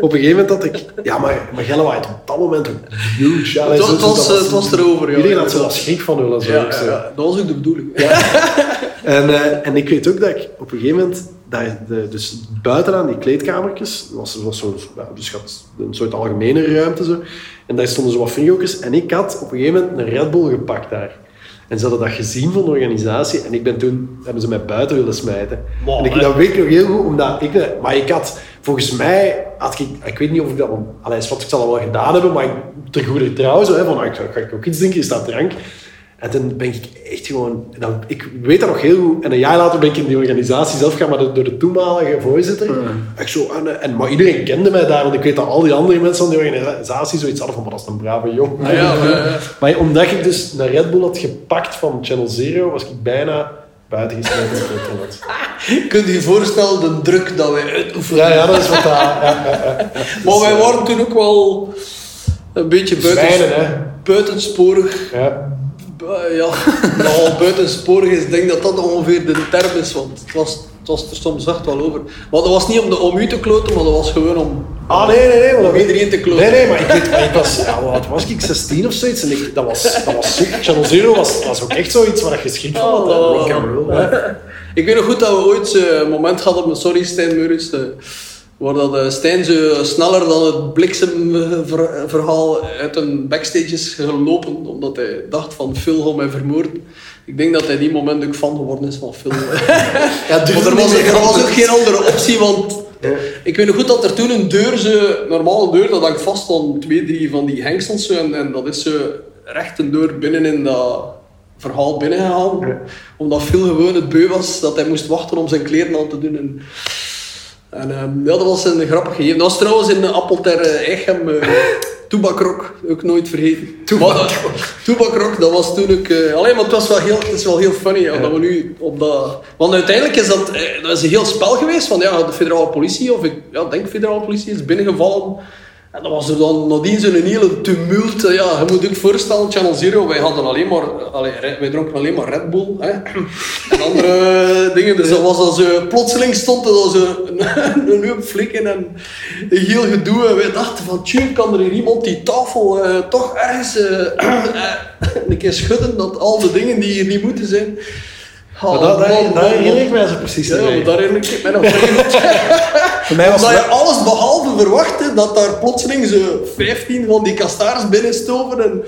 op een gegeven moment dat ik... Ja, maar, maar Gelle was op dat moment ook huge. Ja, Het was, zo- het was, dat het was erover. Ja. Iedereen had zo wat schrik van zo. Ja, dat was ook de bedoeling. En, eh, en ik weet ook dat ik op een gegeven moment, dat de, dus buitenaan die kleedkamertjes, was, was zo, dus een soort algemene ruimte zo, en daar stonden zo wat frigo's. En ik had op een gegeven moment een Red Bull gepakt daar. En ze hadden dat gezien van de organisatie, en ik ben toen, hebben ze mij buiten willen smijten. Wow, en ik, dat weet ik nog heel goed, omdat ik, maar ik had, volgens mij, had ik, ik weet niet of ik dat, allee, wat ik zal dat wel gedaan hebben, maar ik, ter goede trouw, zo, hè, van, ah, ik, ga ik ook iets drinken, is dat drank? En toen ben ik echt gewoon... Dan, ik weet dat nog heel goed. En een jaar later ben ik in die organisatie zelf gaan, maar door- door de toenmalige voorzitter. Echt zo, en, eh, en, maar iedereen kende mij daar, want ik weet dat al die andere mensen van die organisatie zoiets hadden van, maar dat is een brave jongen. Ah, ja. Maar omdat ik dus een Red Bull had gepakt van Channel Zero, was ik bijna buiten gesmeten uit het internet. Kunt je je voorstellen de druk dat wij uitoefenen? Ja, ja, dat is wat dat... Ja, ja, ja. Maar wij waren toen ook wel een beetje buiten, Zwijnen, hè. buitensporig. Ja. Eh, ja, nogal buitensporig is. Denk dat dat ongeveer de term is, want het was, het was er soms echt wel over. Maar dat was niet om, de, om u te kloten, maar dat was gewoon om... Ah, nee, nee, nee. Om iedereen te kloten. Nee, nee, maar ik weet, maar ik was, ja, wat was ik, 16 of zoiets? En ik, dat was, dat was sick. Channel Zero was, was ook echt zoiets waar je geschikt van had. hè. Rock and roll. hè. Ik weet nog goed dat we ooit eh, een moment hadden met Sorry Stijn Meurens, eh, waar dat eh, Stijn zo sneller dan het bliksemverhaal uit een backstage is gelopen, omdat hij dacht van Phil gaat mij vermoorden. Ik denk dat hij die moment ook fan geworden is van Phil. Ja, Maar er was, er was ook geen andere optie, want ik weet nog goed dat er toen een deur, zo, een normale deur, dat hangt vast van twee, drie van die hengsels zo, en, en dat is zo recht een deur binnen in dat verhaal binnengegaan. Omdat Phil gewoon het beu was dat hij moest wachten om zijn kleren aan te doen. En, en ehm, ja, dat was een grappig gegeven. Dat was trouwens in de Appelter uh, Echem, uh, Toebakrok, ook nooit vergeten. Toebakrok. Toebakrok, dat was toen ook... eh, alleen maar het, was wel heel, het is wel heel funny ja, dat we nu op dat... Want uiteindelijk is dat, eh, dat is een heel spel geweest van ja, de federale politie, of ik ja, denk federale politie, is binnengevallen. En dat was er dan nadien zo'n hele tumult. eh, Ja, je moet je voorstellen, Channel Zero, wij hadden alleen maar... Allee, wij dronken alleen maar Red Bull. Hè? En andere dingen. Dus dat was dan zo... Plotseling stond er dan zo een, een hoop flikken en een heel gedoe. En wij dachten van, tjoe, kan er hier iemand die tafel eh, toch ergens eh, eh, een keer schudden dat al de dingen die hier niet moeten zijn... Maar Oh, dat, daar, daar herinner ik mij zo precies Ja, maar daar herinner ik mij nog. Voor mij was Omdat je alles behalve verwachtte dat daar plotseling zo 15 van die kastaars binnenstoven. En,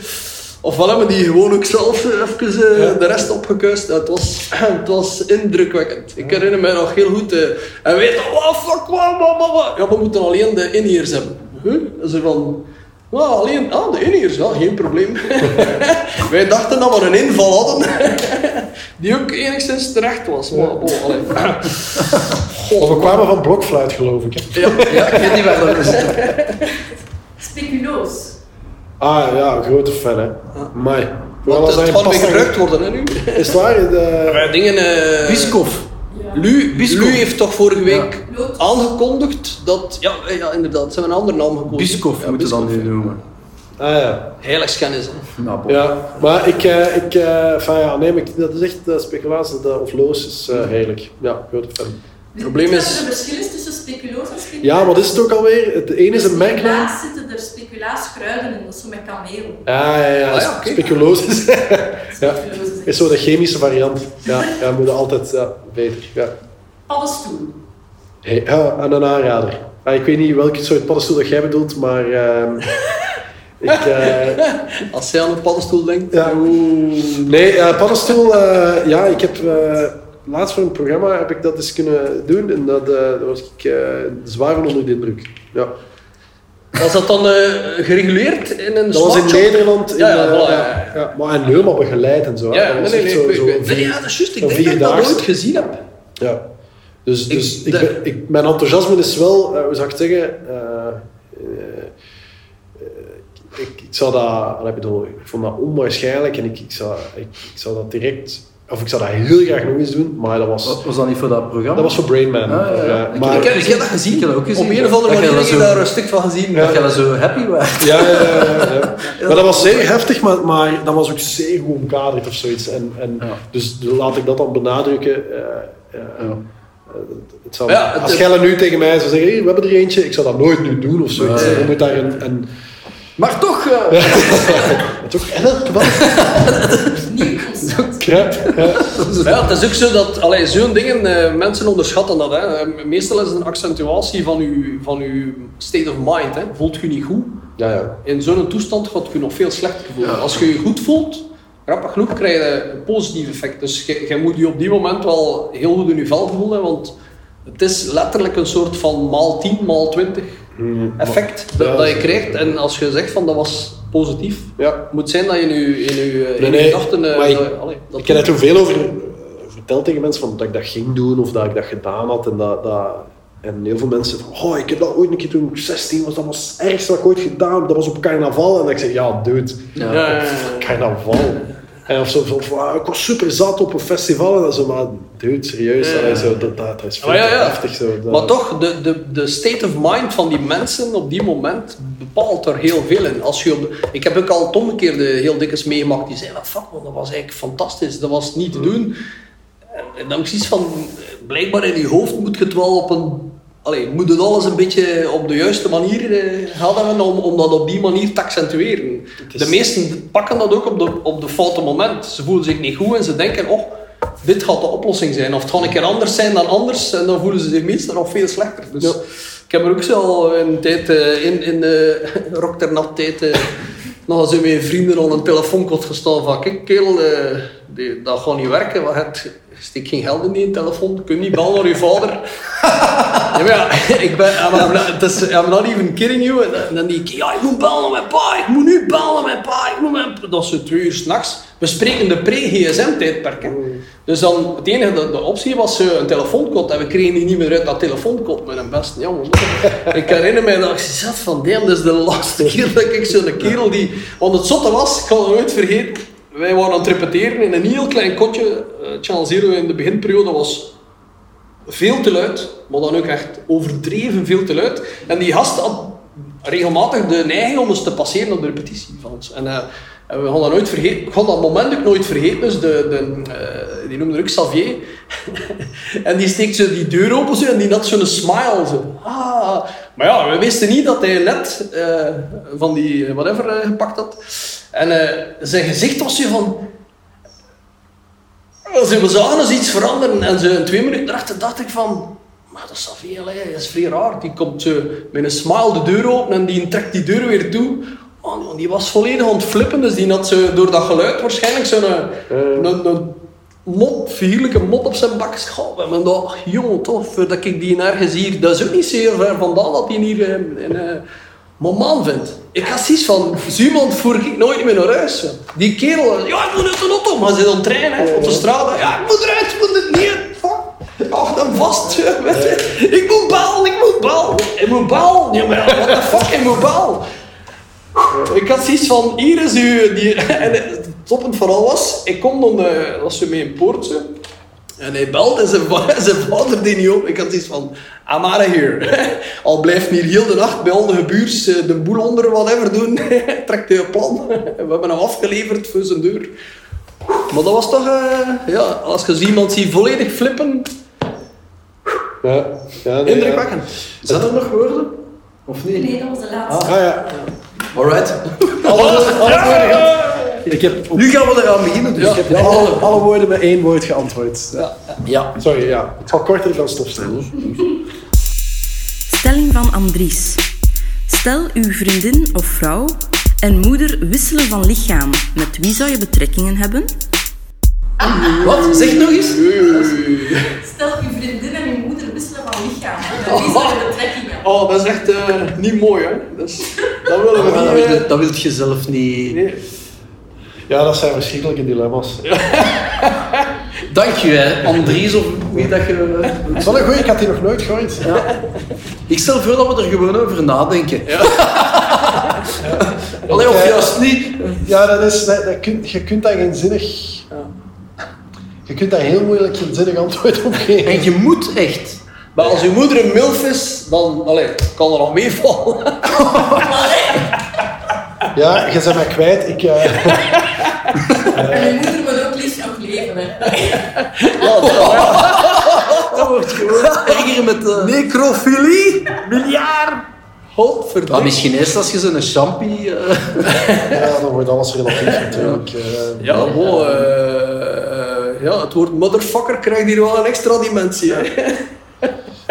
ofwel hebben die gewoon ook zelf eh, even eh, de rest opgekuist. Het was, het was indrukwekkend. Ik herinner mij nog heel goed. eh, en weet je, wat fuck, wat, wat, wat. Ja, we moeten alleen de in-ears hebben. Huh? Ze van... Ja, alleen, ah, de in-ears, ja, geen probleem. Wij dachten dat we een inval hadden. die ook enigszins terecht was. Maar. Maar we kwamen van blokfluit, geloof ik. Hè? Ja, Ja, ik weet niet waar dat is. Speculoos. Ah ja, grote fan, hè. Hij het pas weer gerukt worden, hè, nu. Is het waar? De... Maar dingen... eh Biskof. Lu, Lu heeft toch vorige week aangekondigd dat... Ja, eh, ja inderdaad, ze hebben een andere naam gekozen. Biskof ja, moeten we dan nu noemen. Ah ja. Heiligschennis. Nou. Ja, maar ik, eh, ik eh, enfin, ja, nee, maar ik- dat is echt uh, speculatie, dat, of loos is heerlijk. Ja, grote fan. Het probleem is- er een verschil is tussen speculoos en speculaas. Ja, wat is het ook alweer? Het ene is een merknaam. Speculaas zitten er speculaaskruiden in, dat is zo met kameel. Ja, ja, ja. Ah, ja, oké. Speculoos is, ja, is zo de chemische variant. Ja, ja moet altijd ja, beter. Ja. paddenstoel. Hey, ja, en een aanrader. Ah, ik weet niet welke soort paddenstoel dat jij bedoelt, maar ehm, ik... eh, Als zij aan een paddenstoel denkt... Ja. Nee, eh, paddenstoel, eh, ja, ik heb eh, laatst voor een programma heb ik dat eens kunnen doen en dat, eh, daar was ik eh, zwaar van onder de indruk. Ja. Was dat dan eh, gereguleerd in een Dat was in? Nederland, in, Ja, ja, eh, voilà, ja, maar en helemaal begeleid en zo. Ja, Dat nee, nee, nee. zo- zo ja, dat is juist. Ik denk dat ik dat vierdaagse. ooit gezien heb. Ja. Dus, dus ik, ben- ik, mijn enthousiasme is wel, eh, hoe zou ik zeggen, eh, ik, ik zou dat, ik bedoel, ik vond dat onwaarschijnlijk en ik, ik, zou, ik, ik zou dat direct, of ik zou dat heel graag nog eens doen, maar dat was, Was, was dat niet voor dat programma? dat was voor Brain Man. Ah, ja, ja. Eh, Ik maar, Ik heb, ik heb dat gezien. Ik heb dat ook gezien. Op een of andere Dat manier dat heb ik daar een stuk van gezien. Dat jij zo happy was. ja, ja, ja, ja, ja. Maar dat was zeer heftig, maar, maar dat was ook zeer goed omkaderd of zoiets. En, en Ja. Dus laat ik dat dan benadrukken. eh, eh, Ja. Het zal, Ja, het- als Gelle nu tegen mij zou zeggen, hey, we hebben er eentje, ik zou dat nooit nu doen of zoiets. Nee. Je moet daar een... een Maar toch... eh, toch elk wat Nieuw concept. Crap. Ja. ja, het is ook zo dat... allee, Zo'n dingen, eh, mensen onderschatten dat. Hè. Eh, Meestal is het een accentuatie van uw, van uw state of mind. Hè. Voelt je niet goed? Ja, ja. In zo'n toestand gaat je nog veel slechter voelen. Als je je goed voelt, grappig genoeg, krijg je een positief effect. Dus je moet je op die moment wel heel goed in je vel voelen, want het is letterlijk een soort van maal 10, maal 20 effect dat, je krijgt. En als je zegt van dat was positief, ja. moet zijn dat je in je, in je, in Nee, gedachten... eh, ik- dat- allee, dat Ik heb daar toen veel over eh, verteld tegen mensen, van dat ik dat ging doen of dat ik dat gedaan had. En, dat, dat, en heel veel mensen van, oh, ik heb dat ooit een keer toen ik 16 was, dat was het ergste wat ik ooit gedaan Dat was op carnaval. En dat ik zeg, ja, dude, ja, ja. carnaval. En of zo, van, ah, ik was super zat op een festival en dan zo, maar dude, serieus, Ja. zo, dat, dat, is veel Maar ja, ja. heftig. Zo, dat- Maar toch, de, de, de state of mind van die mensen op die moment bepaalt er heel veel in. Als je op de- ik heb ook al het omgekeerde heel dikwijls meegemaakt. Die zeiden, fuck man, dat was eigenlijk fantastisch. Dat was niet te doen. En, en dan heb ik zoiets van, blijkbaar in je hoofd moet je het wel op een... Allee, moet het alles een beetje op de juiste manier eh, hadden om, om dat op die manier te accentueren. is- De meesten pakken dat ook op de, op de foute moment. Ze voelen zich niet goed en ze denken, oh, dit gaat de oplossing zijn. Of het gaat een keer anders zijn dan anders. En dan voelen ze zich meestal nog veel slechter. Dus Ja. ik heb er ook zo al een tijd eh, in, in de Rock ter Nat tijd... eh, nog eens met mijn vrienden aan een telefoonkot gestaan van... Kijk, kerel, eh, die, dat gaat niet werken. Want het, je steekt geen geld in die telefoon. Je kunt niet bellen naar je vader. Ja, maar ja, ik ben, het is, I'm not even kidding you. En dan- En dan die keer, ja, ik moet bellen mijn pa, ik moet nu bellen mijn pa, ik moet mijn... Dat is zo twee uur s'nachts. We spreken de pre-GSM-tijdperk. Dus dan, het enige, de, de optie was eh, een telefoonkot. En we kregen die niet meer uit dat telefoonkot met een beste jammer. ik herinner mij dat ik zat van, damn, dit is de laatste keer dat ik zo'n kerel die... Want het zotte was, ik kan het nooit vergeten, wij waren aan het repeteren in een heel klein kotje. eh Channel Zero in de beginperiode was veel te luid, maar dan ook echt overdreven veel te luid. En die had regelmatig de neiging om ons te passeren op de repetitie van ons. En, eh, en we gaan dat nooit vergeten. Ik ga dat moment ook nooit vergeten. Dus de, de, eh, die noemde ook Xavier. en die steekt zo die deur open zo, en die had zo'n smile. Zo. Ah. Maar ja, we wisten niet dat hij net eh, van die eh, whatever eh, gepakt had. En zijn gezicht was zo van... Ze we zagen eens iets veranderen en in twee minuten erachter dacht ik van... Maar dat is al veel, hè. dat is vrij raar. Die komt zo met een smile de deur open en die trekt die deur weer toe. Oh, man, die was volledig aan het flippen, dus die had zo, door dat geluid waarschijnlijk zo'n een, een, een mot, op zijn bak geschouwd. En men dacht, jongen toch, voordat ik die nergens hier... Dat is ook niet zeer ver vandaan dat die hier... eh, in, eh, Maar man, vindt, ik had zoiets van, zo iemand voer ik nooit meer naar huis. Die kerel, ja, ik moet uit de auto, maar ze zit op trein, hè, op de straat. Ja, ik moet eruit, ik moet het niet. Fuck. Ach, dan vast. Ik moet bal, ik moet bal. Ik moet bal. Ja, maar what the fuck, ik moet bal. Ik had zoiets van, hier is u... Die, en toppend van al was, ik kom dan, eh, was ze mee een poort, zo. En hij belt en zijn, va- zijn vader deed niet op. Ik had zoiets van, I'm out of here. Al blijft hij hier heel de nacht bij al de gebuurs eh, de boel onder whatever doen. Trekt hij een plan. We hebben hem afgeleverd voor zijn deur. Maar dat was toch, eh, ja, als je iemand ziet volledig flippen, Ja, ja, nee, indrukwekkend. Zijn er nog woorden? Of niet? Nee, dat was de laatste. Ja. Ah ja, Alright. alle, alle woorden gehad. Ik heb, op- Nu gaan we eraan beginnen. Dus Ja. ik heb alle, alle woorden met één woord geantwoord. Ja. Ja. Sorry, ja. Het zal korter dan stofstellen. Stelling van Andries. Stel uw vriendin of vrouw en moeder wisselen van lichaam. Met wie zou je betrekkingen hebben? Wat? Zeg nog eens. Stel, uw vriendin en uw moeder wisselen van lichaam. Met wie zijn de betrekkingen? Oh, dat is echt eh, niet mooi, hè. Dat willen we Maar niet. dat, wil eh, je, dat wilt je zelf niet. nee. Ja, dat zijn verschrikkelijke dilemma's. Dank je, hè, Andries, of wie dat je. Dat is wel een goeie, ik had die nog nooit gehoord. Ik stel voor dat we er gewoon over nadenken. Allee, of Oké. juist niet. Ja, dat is, dat, dat kunt, je kunt daar geen zinnig... Je kunt daar heel moeilijk geen zinnig antwoord op geven. En je moet echt. Maar als uw moeder een milf is, dan allee, kan er al meevallen. Ja, je bent mij kwijt. Ik, eh, En uw moeder moet ook liefst nog leven. Hè. Dat wordt gewoon erger met de... Necrofilie? Miljard? Maar Godverdomme. misschien eerst als je zo'n champie... eh, ja, dan wordt alles relatief natuurlijk. eh. Ja, wow, eh, eh, ja, het woord motherfucker krijgt hier wel een extra dimensie. Hè.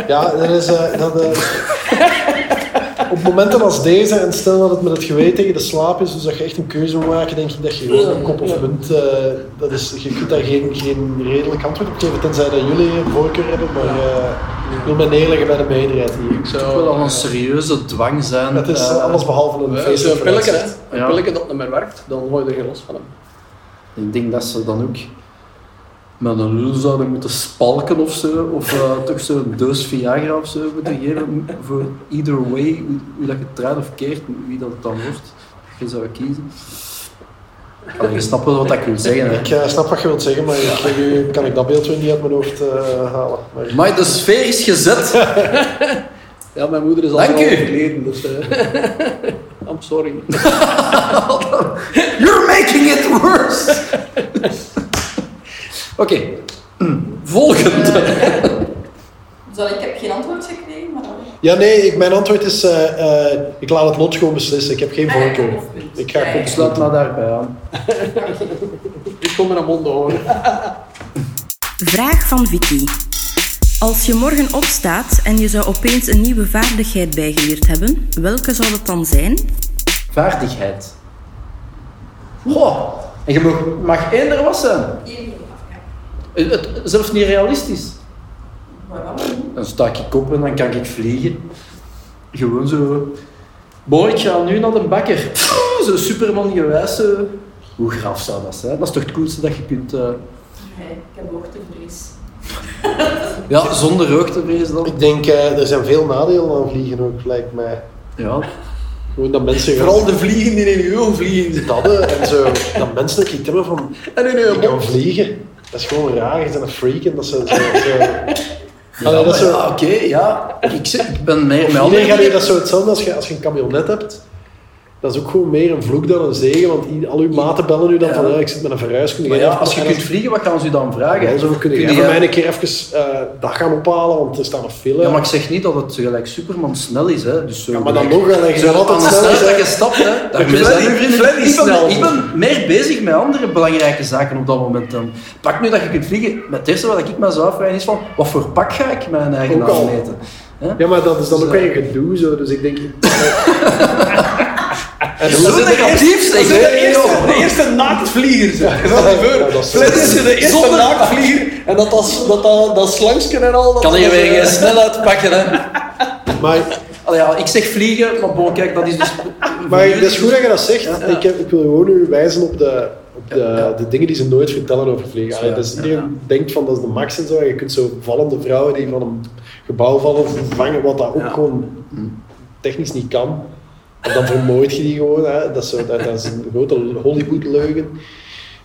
Ja, dat is... eh, dat, eh, op momenten als deze, en stel dat het met het geweten tegen de slaap is, dus dat je echt een keuze moet maken, denk ik dat je gewoon een kop of munt... eh, dat is, je kunt daar geen, geen redelijk antwoord op geven, tenzij dat jullie een voorkeur hebben, maar eh, ik wil me neerleggen bij de meerderheid hier. Ik Het wil al een serieuze dwang zijn. Het is eh, alles behalve een Ja, feest. Zo'n pilletje, hè. Een pilletje dat niet meer werkt, dan gooi je er geen los van hem. Ik denk dat ze dan ook met een lul zouden moeten spalken of zo. Of eh, toch zo'n doos Viagra of zo moeten geven. Voor either way, hoe, hoe dat je het draait of keert, wie dat het dan wordt. Je zou kiezen. Allee, je snapt wel wat ik wil zeggen. Hè. Ik eh, snap wat je wilt zeggen, maar ik, kan ik dat beeld weer niet uit mijn hoofd eh, halen. Maar, Maar de sfeer is gezet. Ja, mijn moeder is al overleden, dus... I'm sorry. You're making it worse. Oké, volgende. Zal ik heb geen antwoord gekregen, maar dan... ja, nee, ik, mijn antwoord is, eh, eh, ik laat het lot gewoon beslissen. Ik heb geen Ah, voorkeur. Ik ga Ja, ja. gewoon Sluit maar daarbij aan. Ik kom met een mond houden. Vraag van Vicky. Als je morgen opstaat en je zou opeens een nieuwe vaardigheid bijgeleerd hebben, welke zou dat dan zijn? Vaardigheid. Goh, en je mag, zijn. Eén ja. Het, het, zelfs niet realistisch. Waarom? Dan sta ik op en dan kan ik vliegen. Gewoon zo. Boy, ik ga nu naar de bakker. Pff, Zo Superman gewijs. zo. Hoe graaf zou dat zijn? Dat is toch het coolste dat je kunt. eh, Nee, ik heb hoogtevrees. Ja, zonder hoogtevrees dan. Ik denk, eh, er zijn veel nadelen aan vliegen ook, lijkt mij. Ja. Gewoon dat mensen gaan Vooral de vliegen die in ogen vliegen. dadden en zo. Dat mensen iets hebben van, En in je ik kan vliegen. Dat is gewoon raar, je bent een freak en dat ze zo... zo Ja, Allee, dat is maar zo- ja, oké, ja. Ik, ik ben meer met Iedereen gaat dat zo hetzelfde als je, als je een camionet hebt. Dat is ook gewoon meer een vloek dan een zegen, want al uw maten bellen nu dan Ja. van ja, ik zit met een verhuis. Kun Maar jij ja, even- als je kunt vliegen, wat gaan ze u dan vragen? Ja, zo kun Kun je mij een keer even eh, dat gaan ophalen, want er staan nog file. Ja, maar ik zeg niet dat het gelijk Superman snel is, hè. Dus zo Ja, maar dan gelijk- nog je Zo altijd snel. dat je stapt, hè. Dat we ik, ben, snel. ik ben meer bezig met andere belangrijke zaken op dat moment dan. Pak nu dat je kunt vliegen. Het eerste wat ik me zou afvragen is van, wat voor pak ga ik mijn eigen aanmeten? Ja, maar dat is dan Dus, ook eh, weer een gedoe, zo. dus ik denk... en Zo negatief zeg, Dat is de eerste, de eerste naaktvlieger. zeg. Je dat is- is de eerste naaktvlieger en dat, dat, dat, dat, dat slangsken en al. Dat Kan dat, weer eh, geen snelheid pakken, hè. Maar ja, ik zeg vliegen, maar bon, kijk, dat is dus... Maar het is goed dat je dat zegt. Ik, heb, ik wil gewoon u wijzen op, de, de, de dingen die ze nooit vertellen over vliegen. Allee, dus ja, iedereen denkt van dat is de max en zo. En je kunt zo vallende vrouwen die van een gebouw vallen vervangen, wat dat ook Ja. gewoon technisch niet kan. En dan vermoord je die gewoon. Hè. Dat, is zo, dat, dat is een grote Hollywood-leugen.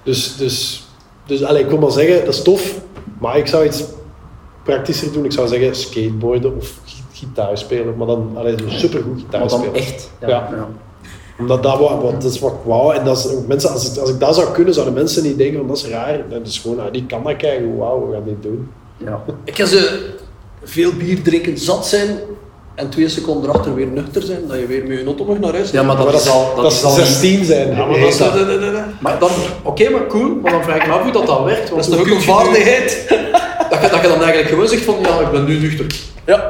Dus, dus, dus allee, ik wil maar zeggen, dat is tof. Maar ik zou iets praktischer doen. Ik zou zeggen skateboarden of gi- gitaar spelen. Maar dan allee, zo supergoed gitaar Maar dan spelen. echt. Ja. Ja. Omdat dat, wat, wat, dat is wat ik wou. En dat is, mensen, als, het- als ik dat zou kunnen, zouden mensen niet denken van dat is raar. Dat is gewoon, ah, die kan dat kijken. Wauw, we gaan dit doen. ja. Ik ga ze veel bier drinken, zat zijn en twee seconden erachter weer nuchter zijn, dat je weer met je auto nog naar huis Ja, maar dat, Maar is al... dat is 16 zijn. Ja, maar dat dat, dat, dat, dat. Maar dan, oké, maar cool, maar dan vraag ik me af hoe dat, dat werkt. Dat Want is toch ook een vaardigheid? Dat je, dat je dan eigenlijk gewoon zegt van, ja, ik ben nu nuchter. Ja.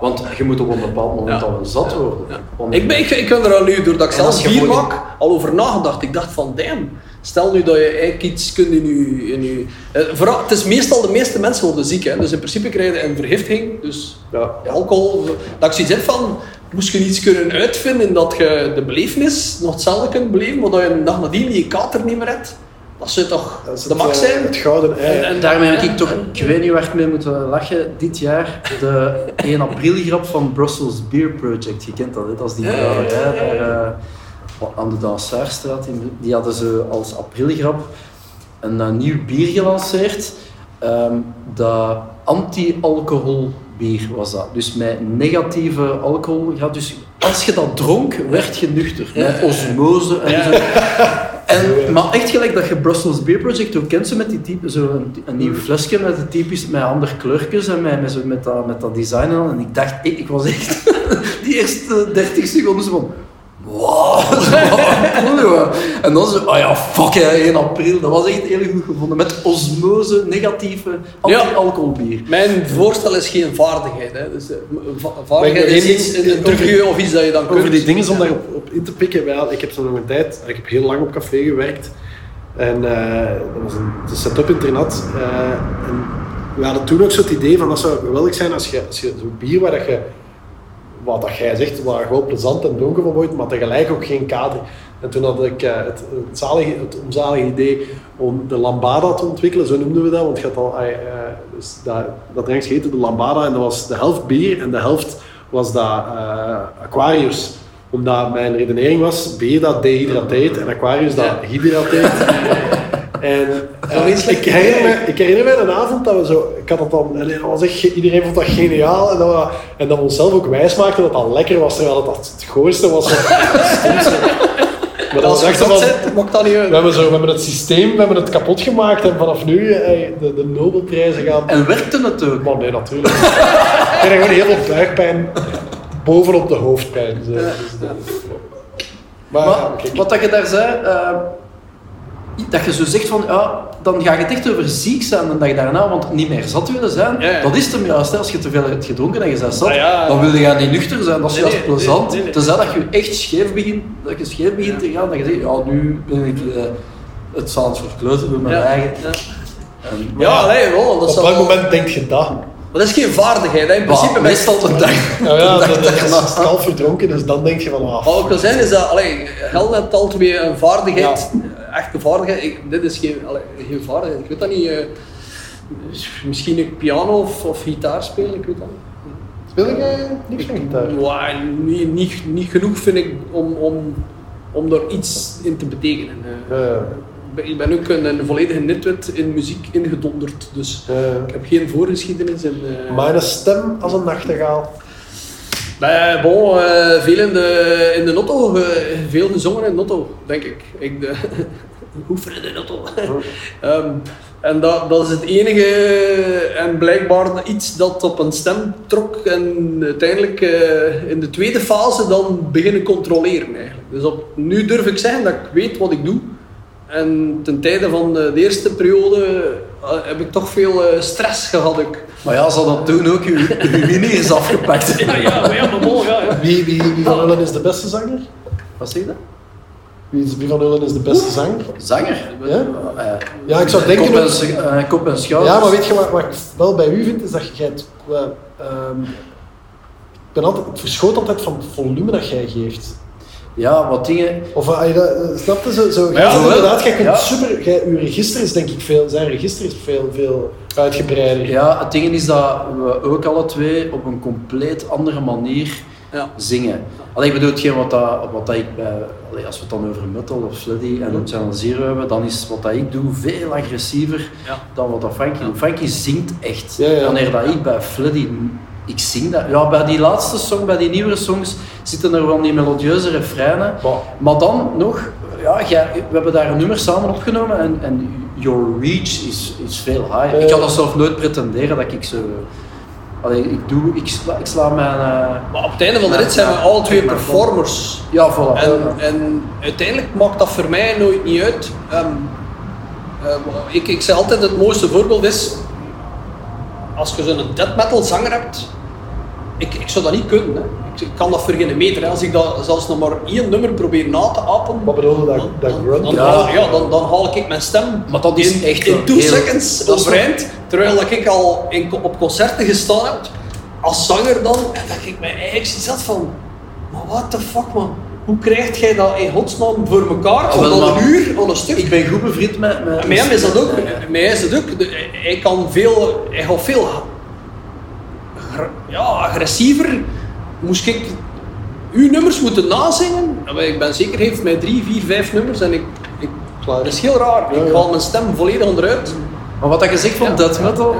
Want je moet op een bepaald moment Ja. al zat worden. Ja. Ik ben, ik, ik ben er al nu, doordat ik zelf bier maak, al over nagedacht. Ik dacht van, damn, stel nu dat je eigenlijk iets kunt in je... In je eh, vooral, het is meestal, de meeste mensen worden ziek, hè. dus in principe krijg je een vergiftiging, dus Ja. alcohol. Dat ik zoiets heb van, moest je iets kunnen uitvinden dat je de belevenis nog hetzelfde kunt beleven, maar dat je een dag nadien je kater niet meer hebt, dat zou toch Dat is de het, max zijn? Het gouden ei. En- en- Daarmee heb ik toch, ik weet niet waar ik mee moet lachen, dit jaar de 1 april grap van Brussels Beer Project. Je kent dat, hè? dat is die Ja, ja, ja, brouwerij ja, ja. daar eh, aan de Dansaarstraat. in- Die hadden ze als aprilgrap een eh, nieuw bier gelanceerd. ehm, dat anti-alcohol bier was dat. Dus met negatieve alcohol. Ja, dus als je dat dronk, werd je nuchter. Met osmose en zo. En, maar echt gelijk dat je Brussels Beer Project ook kent, zo met die type, zo een, een nieuw flesje met de typisch met andere kleurtjes en met, met, zo, met, dat, met dat design en ik dacht, ik, ik was echt die eerste 30 seconden van. Wow, cool. En dan zo, oh ja, fuck hè, 1 april, dat was echt heel goed gevonden. Met osmose, negatieve, anti-alcohol bier. Mijn voorstel is geen vaardigheid. Hè. Dus, eh, va- vaardigheid is iets, één een, trucje of iets dat je dan kunt. Over die dingen om daarop op in te pikken. Ik heb zo nog een tijd, ik heb heel lang op café gewerkt. En eh, dat was een, een setup internat. eh en we hadden toen ook zo het idee van dat zou geweldig zijn als je, als je zo'n bier waar dat je, wat dat jij zegt, waar gewoon plezant en donker van wordt, maar tegelijk ook geen kader. En toen had ik eh, het, het, zalige, het onzalige idee om de lambada te ontwikkelen, zo noemden we dat. Want je had al, eh, eh, dus dat, dat drankje heette de lambada en dat was de helft bier en de helft was dat Aquarius omdat mijn redenering was, bier dat dehydrateert en Aquarius dat hydrateert. En eh, ik, herinner me, ik herinner me een avond dat we zo, ik had dat dan, en dat was echt, iedereen vond dat geniaal en dat we, en dat we onszelf ook wijsmaakten dat dat lekker was, terwijl dat het gooiste was. het stomste. Maar dat was echt dat van, zet, maakt dat niet uit. we hebben, zo, we hebben het systeem, we hebben het kapot gemaakt en vanaf nu eh, de, de Nobelprijzen gaan En werkte het ook? maar nee, natuurlijk. ik heb gewoon heel veel buikpijn bovenop de hoofdpijn. Zo. Dus dat- Maar, Maar ja, kijk. wat dat je daar zei, eh, dat je zo zegt van, ja, dan gaat het echt over ziek zijn de dag daarna, want niet meer zat willen zijn. Ja, ja. Dat is het hem juist, hè. als je te veel hebt gedronken en je bent zat, Ah, ja. dan wil je niet nuchter zijn. Dat is Nee, juist nee, plezant. nee, nee, nee. Tenzij dat je echt scheef begint, dat je scheef begint te gaan, dat je zegt, ja, nu ben ik eh, het zaad verkleuterd met mijn Ja. eigen... Ja. En, Ja, nee, wel. Dat Op wel- welk moment denk je dat? Maar dat is geen vaardigheid. Hè. In principe, met meestal de dag. Ja, de dag dat, dat, het half verdronken is, dan denk je van, ah, Wat ik wil zeggen is dat, allee, Hel net al twee een vaardigheid, echte vaardigheid. Ik, dit is geen, allee, geen vaardigheid, ik weet dat niet. eh, misschien een piano of, of gitaar spelen, ik weet dat niet. speel jij niks van gitaar? Ja, niet, niet, niet genoeg vind ik om, om, om daar iets in te betekenen. eh. Ja, Ik ben- Ik ben ook een, een volledige nitwit in muziek ingedonderd, dus ja. ik heb geen voorgeschiedenis. In, eh, Maar een stem als een nachtegaal. Bij, bon, eh, veel in de, in de notto, eh, veel gezongen in de notto, denk ik. ik de, in de notto. Ehm, en dat, dat is het enige en blijkbaar iets dat op een stem trok en uiteindelijk eh, in de tweede fase dan beginnen controleren eigenlijk. Dus op, nu durf ik zeggen dat ik weet wat ik doe. En ten tijde van de, eerste periode heb ik toch veel stress gehad. Ik. Maar ja, zal dat toen ook uw, uw winners afgepakt Ja, ja, maar ja, maar bon, ja, ja. Wie, wie, wie van Ullen is de beste zanger? Wat zeg je dat? Wie, is- wie van Ullen is de beste zanger? Zanger? Ja? Eh, Ja, ik zou denken... Kop en, dat- eh, kop en schouders. Ja, maar weet je wat, wat ik wel bij u vind, is dat je het... wel, ehm, ben altijd, het verschoot altijd van het volume dat jij geeft. Ja, wat dingen... Of uh, je dat, snap je? Zo, zo, Ja, inderdaad, jij kunt Ja. super, jij, je register is denk ik veel, zijn register is veel, veel uitgebreider. Ja, het ding is dat we ook alle twee op een compleet andere manier Ja. zingen. Allee, ik bedoel, hetgeen wat, dat, wat dat ik bij... Allee, als we het dan over metal of sluddy en op Channel Zero hebben, dan is wat dat ik doe veel agressiever Ja. dan wat dat Frankie doet. Frankie zingt echt. Ja, ja. Wanneer dat ik bij Fluddy... Ik zing dat. Ja, bij die laatste song, bij die nieuwere songs, zitten er wel die melodieuze refreinen. Maar- Maar dan nog, ja, jij- we hebben daar een nummer samen opgenomen en, en your reach is, is veel high. Eh. ik kan dat zelf nooit pretenderen dat ik zo. Allee, ik, doe, ik, sla, ik sla mijn. eh, Maar op het einde van de rit zijn we alle twee performers. ja, voilà. En, en uiteindelijk maakt dat voor mij nooit niet uit. Ehm, eh, ik, ik zeg altijd, het mooiste voorbeeld is, als je zo'n death metal zanger hebt, ik, ik zou dat niet kunnen. Hè. Ik, ik kan dat voor geen meter. Hè. Als ik dat zelfs nog maar één nummer probeer na te apen, Wat bedoel je, dat, dan, dat grunt? dan, Ja. dan, dan haal ik mijn stem Maar dat is in, echt in two heel- seconds overeind. Terwijl dat ik al in, op concerten gestaan heb, als zanger dan, en dat ik mij eigenlijk zat van, maar what the fuck man, hoe krijgt jij dat in godsnaam voor elkaar? Ah, Om dan maar een uur aan een stuk? ik ben goed bevriend met. met Met hem is dat ook. Mij is het ook. Hij kan veel, hij gaat veel ja, agressiever. Moest ik uw nummers moeten nazingen? Maar Ik ben zeker, heeft mij drie, vier, vijf nummers en ik, ik, dat is heel raar. Ik haal mijn stem volledig onderuit. Maar wat dat je zegt van Ja. death metal,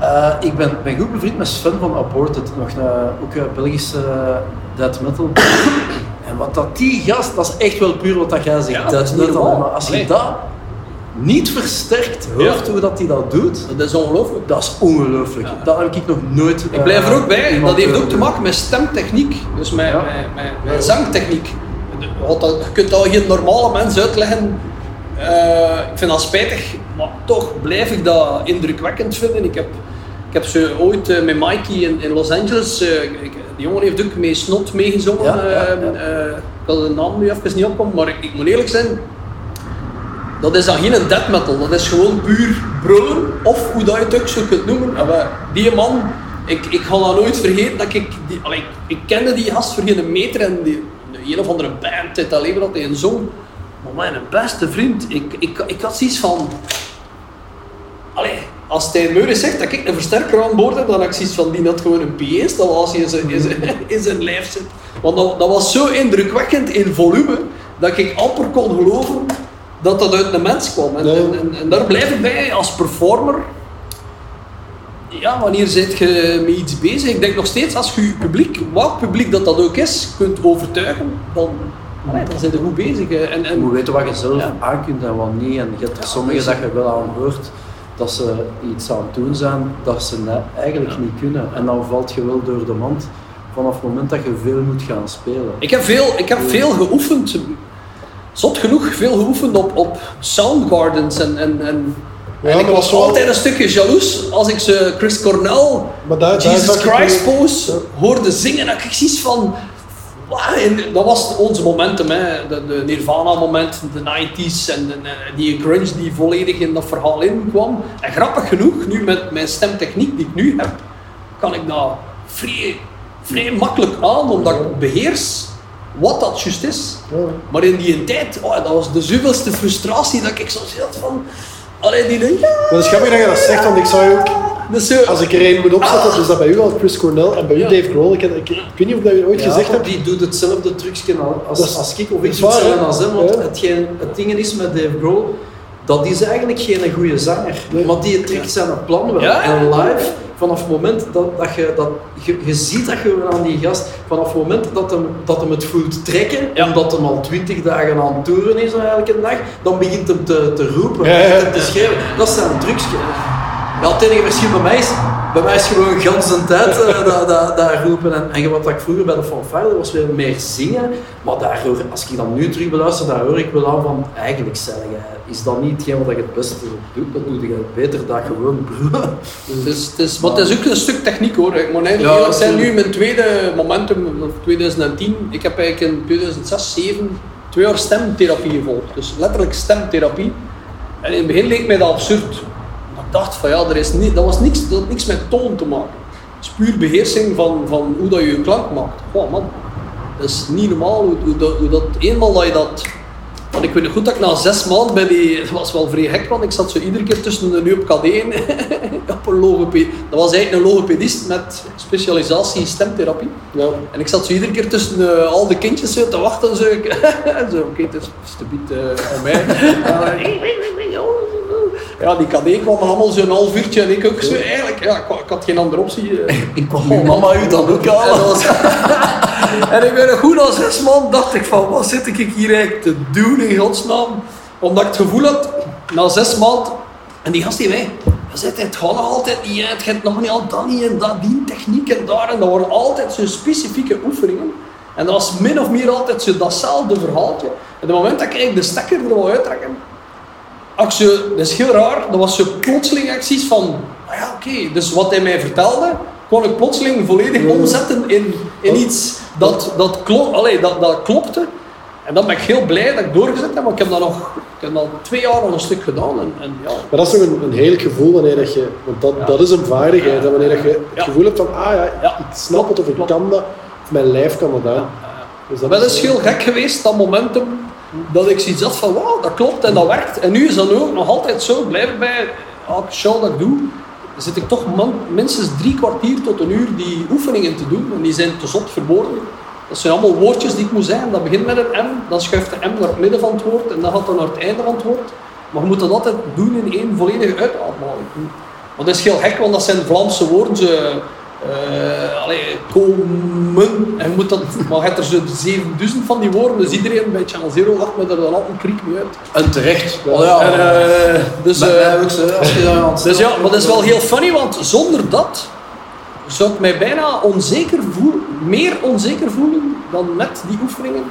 eh, ik ben, ben goed bevriend met Sven van Aborted, nog een, ook een Belgische death metal. En wat dat die gast, dat is echt wel puur wat dat jij zegt, Ja, dat is niet normaal. Maar als je Allee. dat niet versterkt hoort Ja. hoe dat hij dat doet, Dat is ongelooflijk. dat is ongelooflijk. Ja. Dat heb ik nog nooit. Ik blijf er ook bij, dat heeft ook te maken. met stemtechniek, dus met, Ja. met, met, met zangtechniek. Je kunt dat geen normale mens uitleggen. Eh, ik vind dat spijtig, maar toch blijf ik dat indrukwekkend vinden. Ik heb, ik heb ze ooit eh, met Mikey in, in Los Angeles, eh, ik- die jongen heeft ook mee Snot meegezongen. Ja, ja, eh, ja. eh, ik had de naam nu even niet opkomen, maar ik, ik moet eerlijk zijn, dat is dan geen death metal, dat is gewoon puur brullen, of hoe dat je het ook zo kunt noemen. En wij- die man, ik, ik ga dat nooit vergeten, dat ik, die, allee, ik, ik kende die gast voor geen meter en die, de een of andere band uit dat leven dat hij een zong. Maar mijn beste vriend, ik, ik, ik had zoiets van... Allee, als Stijn Meuris zegt dat ik een versterker aan boord heb, dan heb ik zoiets van die had gewoon een PA-installatie in zijn, in zijn, in zijn lijf zit. Want dat, dat was zo indrukwekkend in volume, dat ik amper kon geloven dat dat uit een mens kwam. En, en, en, en daar blijf ik bij als performer. Ja, wanneer zit je met iets bezig? Ik denk nog steeds, als je je publiek, welk publiek dat dat ook is, kunt overtuigen, dan, dan zijn je goed bezig. hè. En, Je en, moet weten wat je zelf Ja. aan kunt en wat niet. En je hebt er Ja, sommigen dat dat je wel aan hoort dat ze iets aan het doen zijn dat ze eigenlijk niet kunnen. En dan valt je wel door de mand vanaf het moment dat je veel moet gaan spelen. Ik heb veel, ik heb veel geoefend, zot genoeg, veel geoefend op, op Soundgardens. En, en, en, Ja, en ik was dat wel- altijd een stukje jaloers als ik ze Chris Cornell, Maar daar, Jesus Christ pose Ja. hoorde zingen. En ik zoiets van... dat was onze momentum, hè. De, de Nirvana-moment, de 90s en, en die grunge die volledig in dat verhaal inkwam. En grappig genoeg, nu met mijn stemtechniek die ik nu heb, kan ik dat vrij, vrij makkelijk aan, omdat ik beheers wat dat juist is. Maar in die tijd, oh, dat was de zoveelste frustratie dat ik zo zat van... Allee, die denk, ja, het is grappig dat je dat zegt, want ik zou je ook, is zo... als ik er één moet opzetten, is dat bij u al Chris Cornell en bij u Ja. Dave Grohl. Ik, ik, ik weet niet of dat je ooit Ja, gezegd hebt. Die doet hetzelfde trucje als, Dat is- als ik, of ik doe hè? als hem. Want Ja. hetgeen, het ding is met Dave Grohl, dat is eigenlijk geen goede zanger. Nee. Maar die trekt zijn plan wel. En live, vanaf het moment dat, dat je dat... Je, je ziet dat gewoon aan die gast, vanaf het moment dat hem, dat hem het voelt trekken, Ja. omdat hem al twintig dagen aan het toeren is elke dag, dan begint hem te, te roepen, Ja, te schreeuwen. Dat is zijn trucje. Ja, het enige verschil bij mij is, bij mij is gewoon gans de tijd eh, dat, dat, dat roepen. En, en wat ik vroeger bij de fanfare, was weer meer zingen. Maar daardoor, als ik dan nu terug beluister, daar hoor ik wel aan van, eigenlijk zeg is dat niet hetgeen wat je het beste doet? Dat doe je beter dan gewoon brullen. Het is, het is, maar het is ook een stuk techniek hoor. Ik moet eigenlijk Ja, zijn, nu mijn tweede momentum, of 2010, ik heb eigenlijk in 2006, 2007 twee jaar stemtherapie gevolgd. Dus letterlijk stemtherapie. En in het begin leek mij dat absurd. Dacht van ja, er is niet, dat was niks, dat had niks met toon te maken. spuurbeheersing van, van hoe dat je je klank maakt. Wow, man, dat is niet normaal hoe, hoe, dat, hoe dat eenmaal dat je dat want ik weet nog goed dat ik na zes maanden bij die... Dat was wel vrij gek, want ik zat zo iedere keer tussen de nu op K1 op een logoped. Dat was eigenlijk een logopedist met specialisatie in stemtherapie. Ja. En ik zat zo iedere keer tussen eh, al de kindjes zo te wachten. Zo, zo oké, het is alsjeblieft uh, aan mij. ja, die KD kwam allemaal zo'n half uurtje en ik ook zo. Eigenlijk, ja, ik, ik had geen andere optie. eh. Ik kwam uw mama u dan ook En, was- en ik ben goed als zes man dacht ik van wat zit ik hier eigenlijk te doen in godsnaam. Omdat ik het gevoel had, na zes maanden, en die gast die mij, "Je zit het gewoon nog altijd niet uit, je hebt nog niet al dat niet en dat, die techniek en daar. En dat waren altijd zo specifieke oefeningen. En dat was min of meer altijd zo datzelfde verhaaltje. En op het moment dat ik eigenlijk de stekker er wil uittrekken, zo, dat is heel raar, dat was zo plotseling acties van, ah ja oké, dus wat hij mij vertelde, kon ik plotseling volledig omzetten in, in iets dat, dat, klo allee, dat, dat klopte. En dan ben ik heel blij dat ik doorgezet heb, want ik heb dat nog, ik heb dat twee jaar al een stuk gedaan. En, en ja, Maar dat is toch een, een heerlijk gevoel wanneer dat je, want dat, dat is een vaardigheid, wanneer dat je het gevoel hebt van, ah ja, Ja. ik snap het of ik kan dat, of mijn lijf kan dat aan. Dus dat is heel gek geweest, dat momentum, dat ik zoiets had van, wauw, dat klopt en dat werkt. En nu is dat ook nog altijd zo, blijf erbij, elke show dat ik doe, zit ik toch minstens drie kwartier tot een uur die oefeningen te doen. En die zijn te zot verborgen. Dat zijn allemaal woordjes die ik moet zeggen. Dat begint met een M, dan schuift de M naar het midden van het woord en dan gaat dat naar het einde van het woord. Maar je moet dat altijd doen in één volledige uitademhaling. Want dat is heel gek, want dat zijn Vlaamse woorden. Ze, eh, allee, komen. En je moet dat, maar je hebt er zo 7000 van die woorden, dus iedereen bij Channel Zero lacht me er dan altijd een kriek mee uit. En terecht. Oh ja. En, eh, dus, eh, als je het dus ja, maar dat is wel heel funny, want zonder dat zou ik mij bijna onzeker voelen, meer onzeker voelen dan met die oefeningen.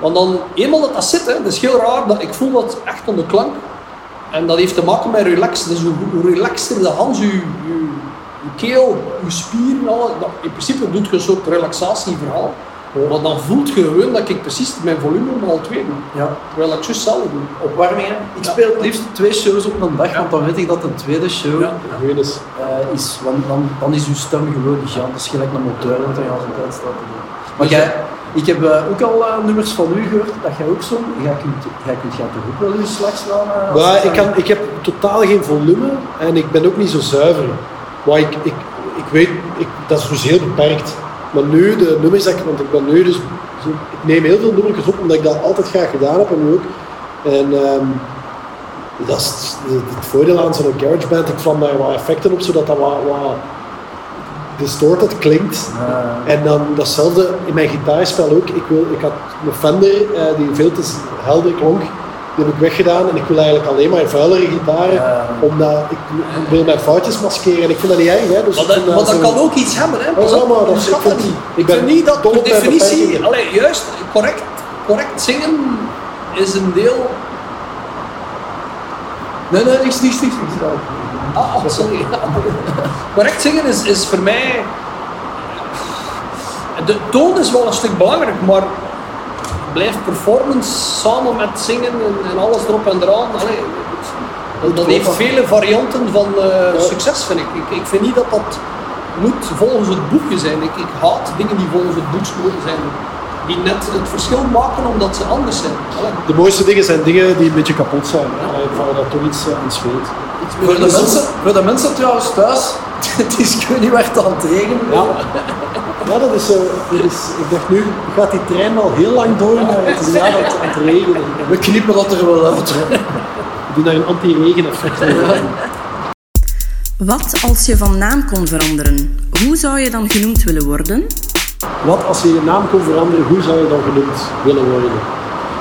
Want dan, eenmaal dat dat zit, hè, dat is heel raar, dat ik voel dat echt de klank. En dat heeft te maken met relax. Dus hoe, hoe relaxter de je, je keel, je spieren, alles, dat, in principe doet je een soort relaxatieverhaal. Maar dan voelt je gewoon dat ik precies mijn volume al twee doe. Ja. Terwijl ik juist zelf doe. Opwarmingen. Ik speel het liefst twee shows op een dag, want dan weet ik dat de tweede show Ja. Eh, is, want dan, dan is uw stem gewoon gigantisch, gelijk een motor dat je al tijd staat te doen. Maar jij, ik heb eh, ook al eh, nummers van u gehoord dat jij ook zo, jij kunt, jij kunt jij toch ook wel uw slags slaan? als Maar het ik, kan, ik heb totaal geen volume en ik ben ook niet zo zuiver. Maar ik, ik, ik weet, ik, dat is dus heel beperkt. Maar nu, de nummers dat ik, want ik ben nu dus, ik neem heel veel nummertjes op omdat ik dat altijd graag gedaan heb en nu ook. En ehm, dat is het, voordeel aan zo'n GarageBand, ik vlam daar wat effecten op zodat dat wat, wat distorted klinkt. En dan datzelfde in mijn gitaarspel ook. Ik, wil, ik had een Fender eh, die veel te helder klonk. Die heb ik weggedaan en ik wil eigenlijk alleen maar vuilere gitaren. Omdat ik wil mijn foutjes maskeren en ik vind dat niet erg. Hè. Dus Maar dat, vind maar dat zo- kan ook iets hebben, hè? Ja, op, maar dat- ik vind- dat niet. ik ben vind niet dat per mijn definitie, allee, juist correct, correct zingen is een deel. nee, nee, niks, niks, niks. niks. Ah, oh, sorry. correct zingen is, is voor mij. De toon is wel een stuk belangrijk, maar blijft performance samen met zingen en, en alles erop en eraan. Allee, dat, dat heeft vele varianten van eh, succes, vind ik. ik. Ik vind niet dat dat moet volgens het boekje zijn. Ik, ik haat dingen die volgens het boekje moeten zijn. Die net het verschil maken omdat ze anders zijn. Allee. De mooiste dingen zijn dingen die een beetje kapot zijn. vond dat toch iets aan scheelt. Voor de, mensen, voor de mensen trouwens thuis, het is ik weet niet het aan het regenen. Ja. Ja, dat is, dat is, ik dacht nu gaat die trein al heel lang door, maar het is inderdaad aan het, aan het regenen. We knippen dat er wel uit. Ik doe daar een anti-regen effect. Wat als je van naam kon veranderen? Hoe zou je dan genoemd willen worden? Wat als je je naam kon veranderen, hoe zou je dan genoemd willen worden?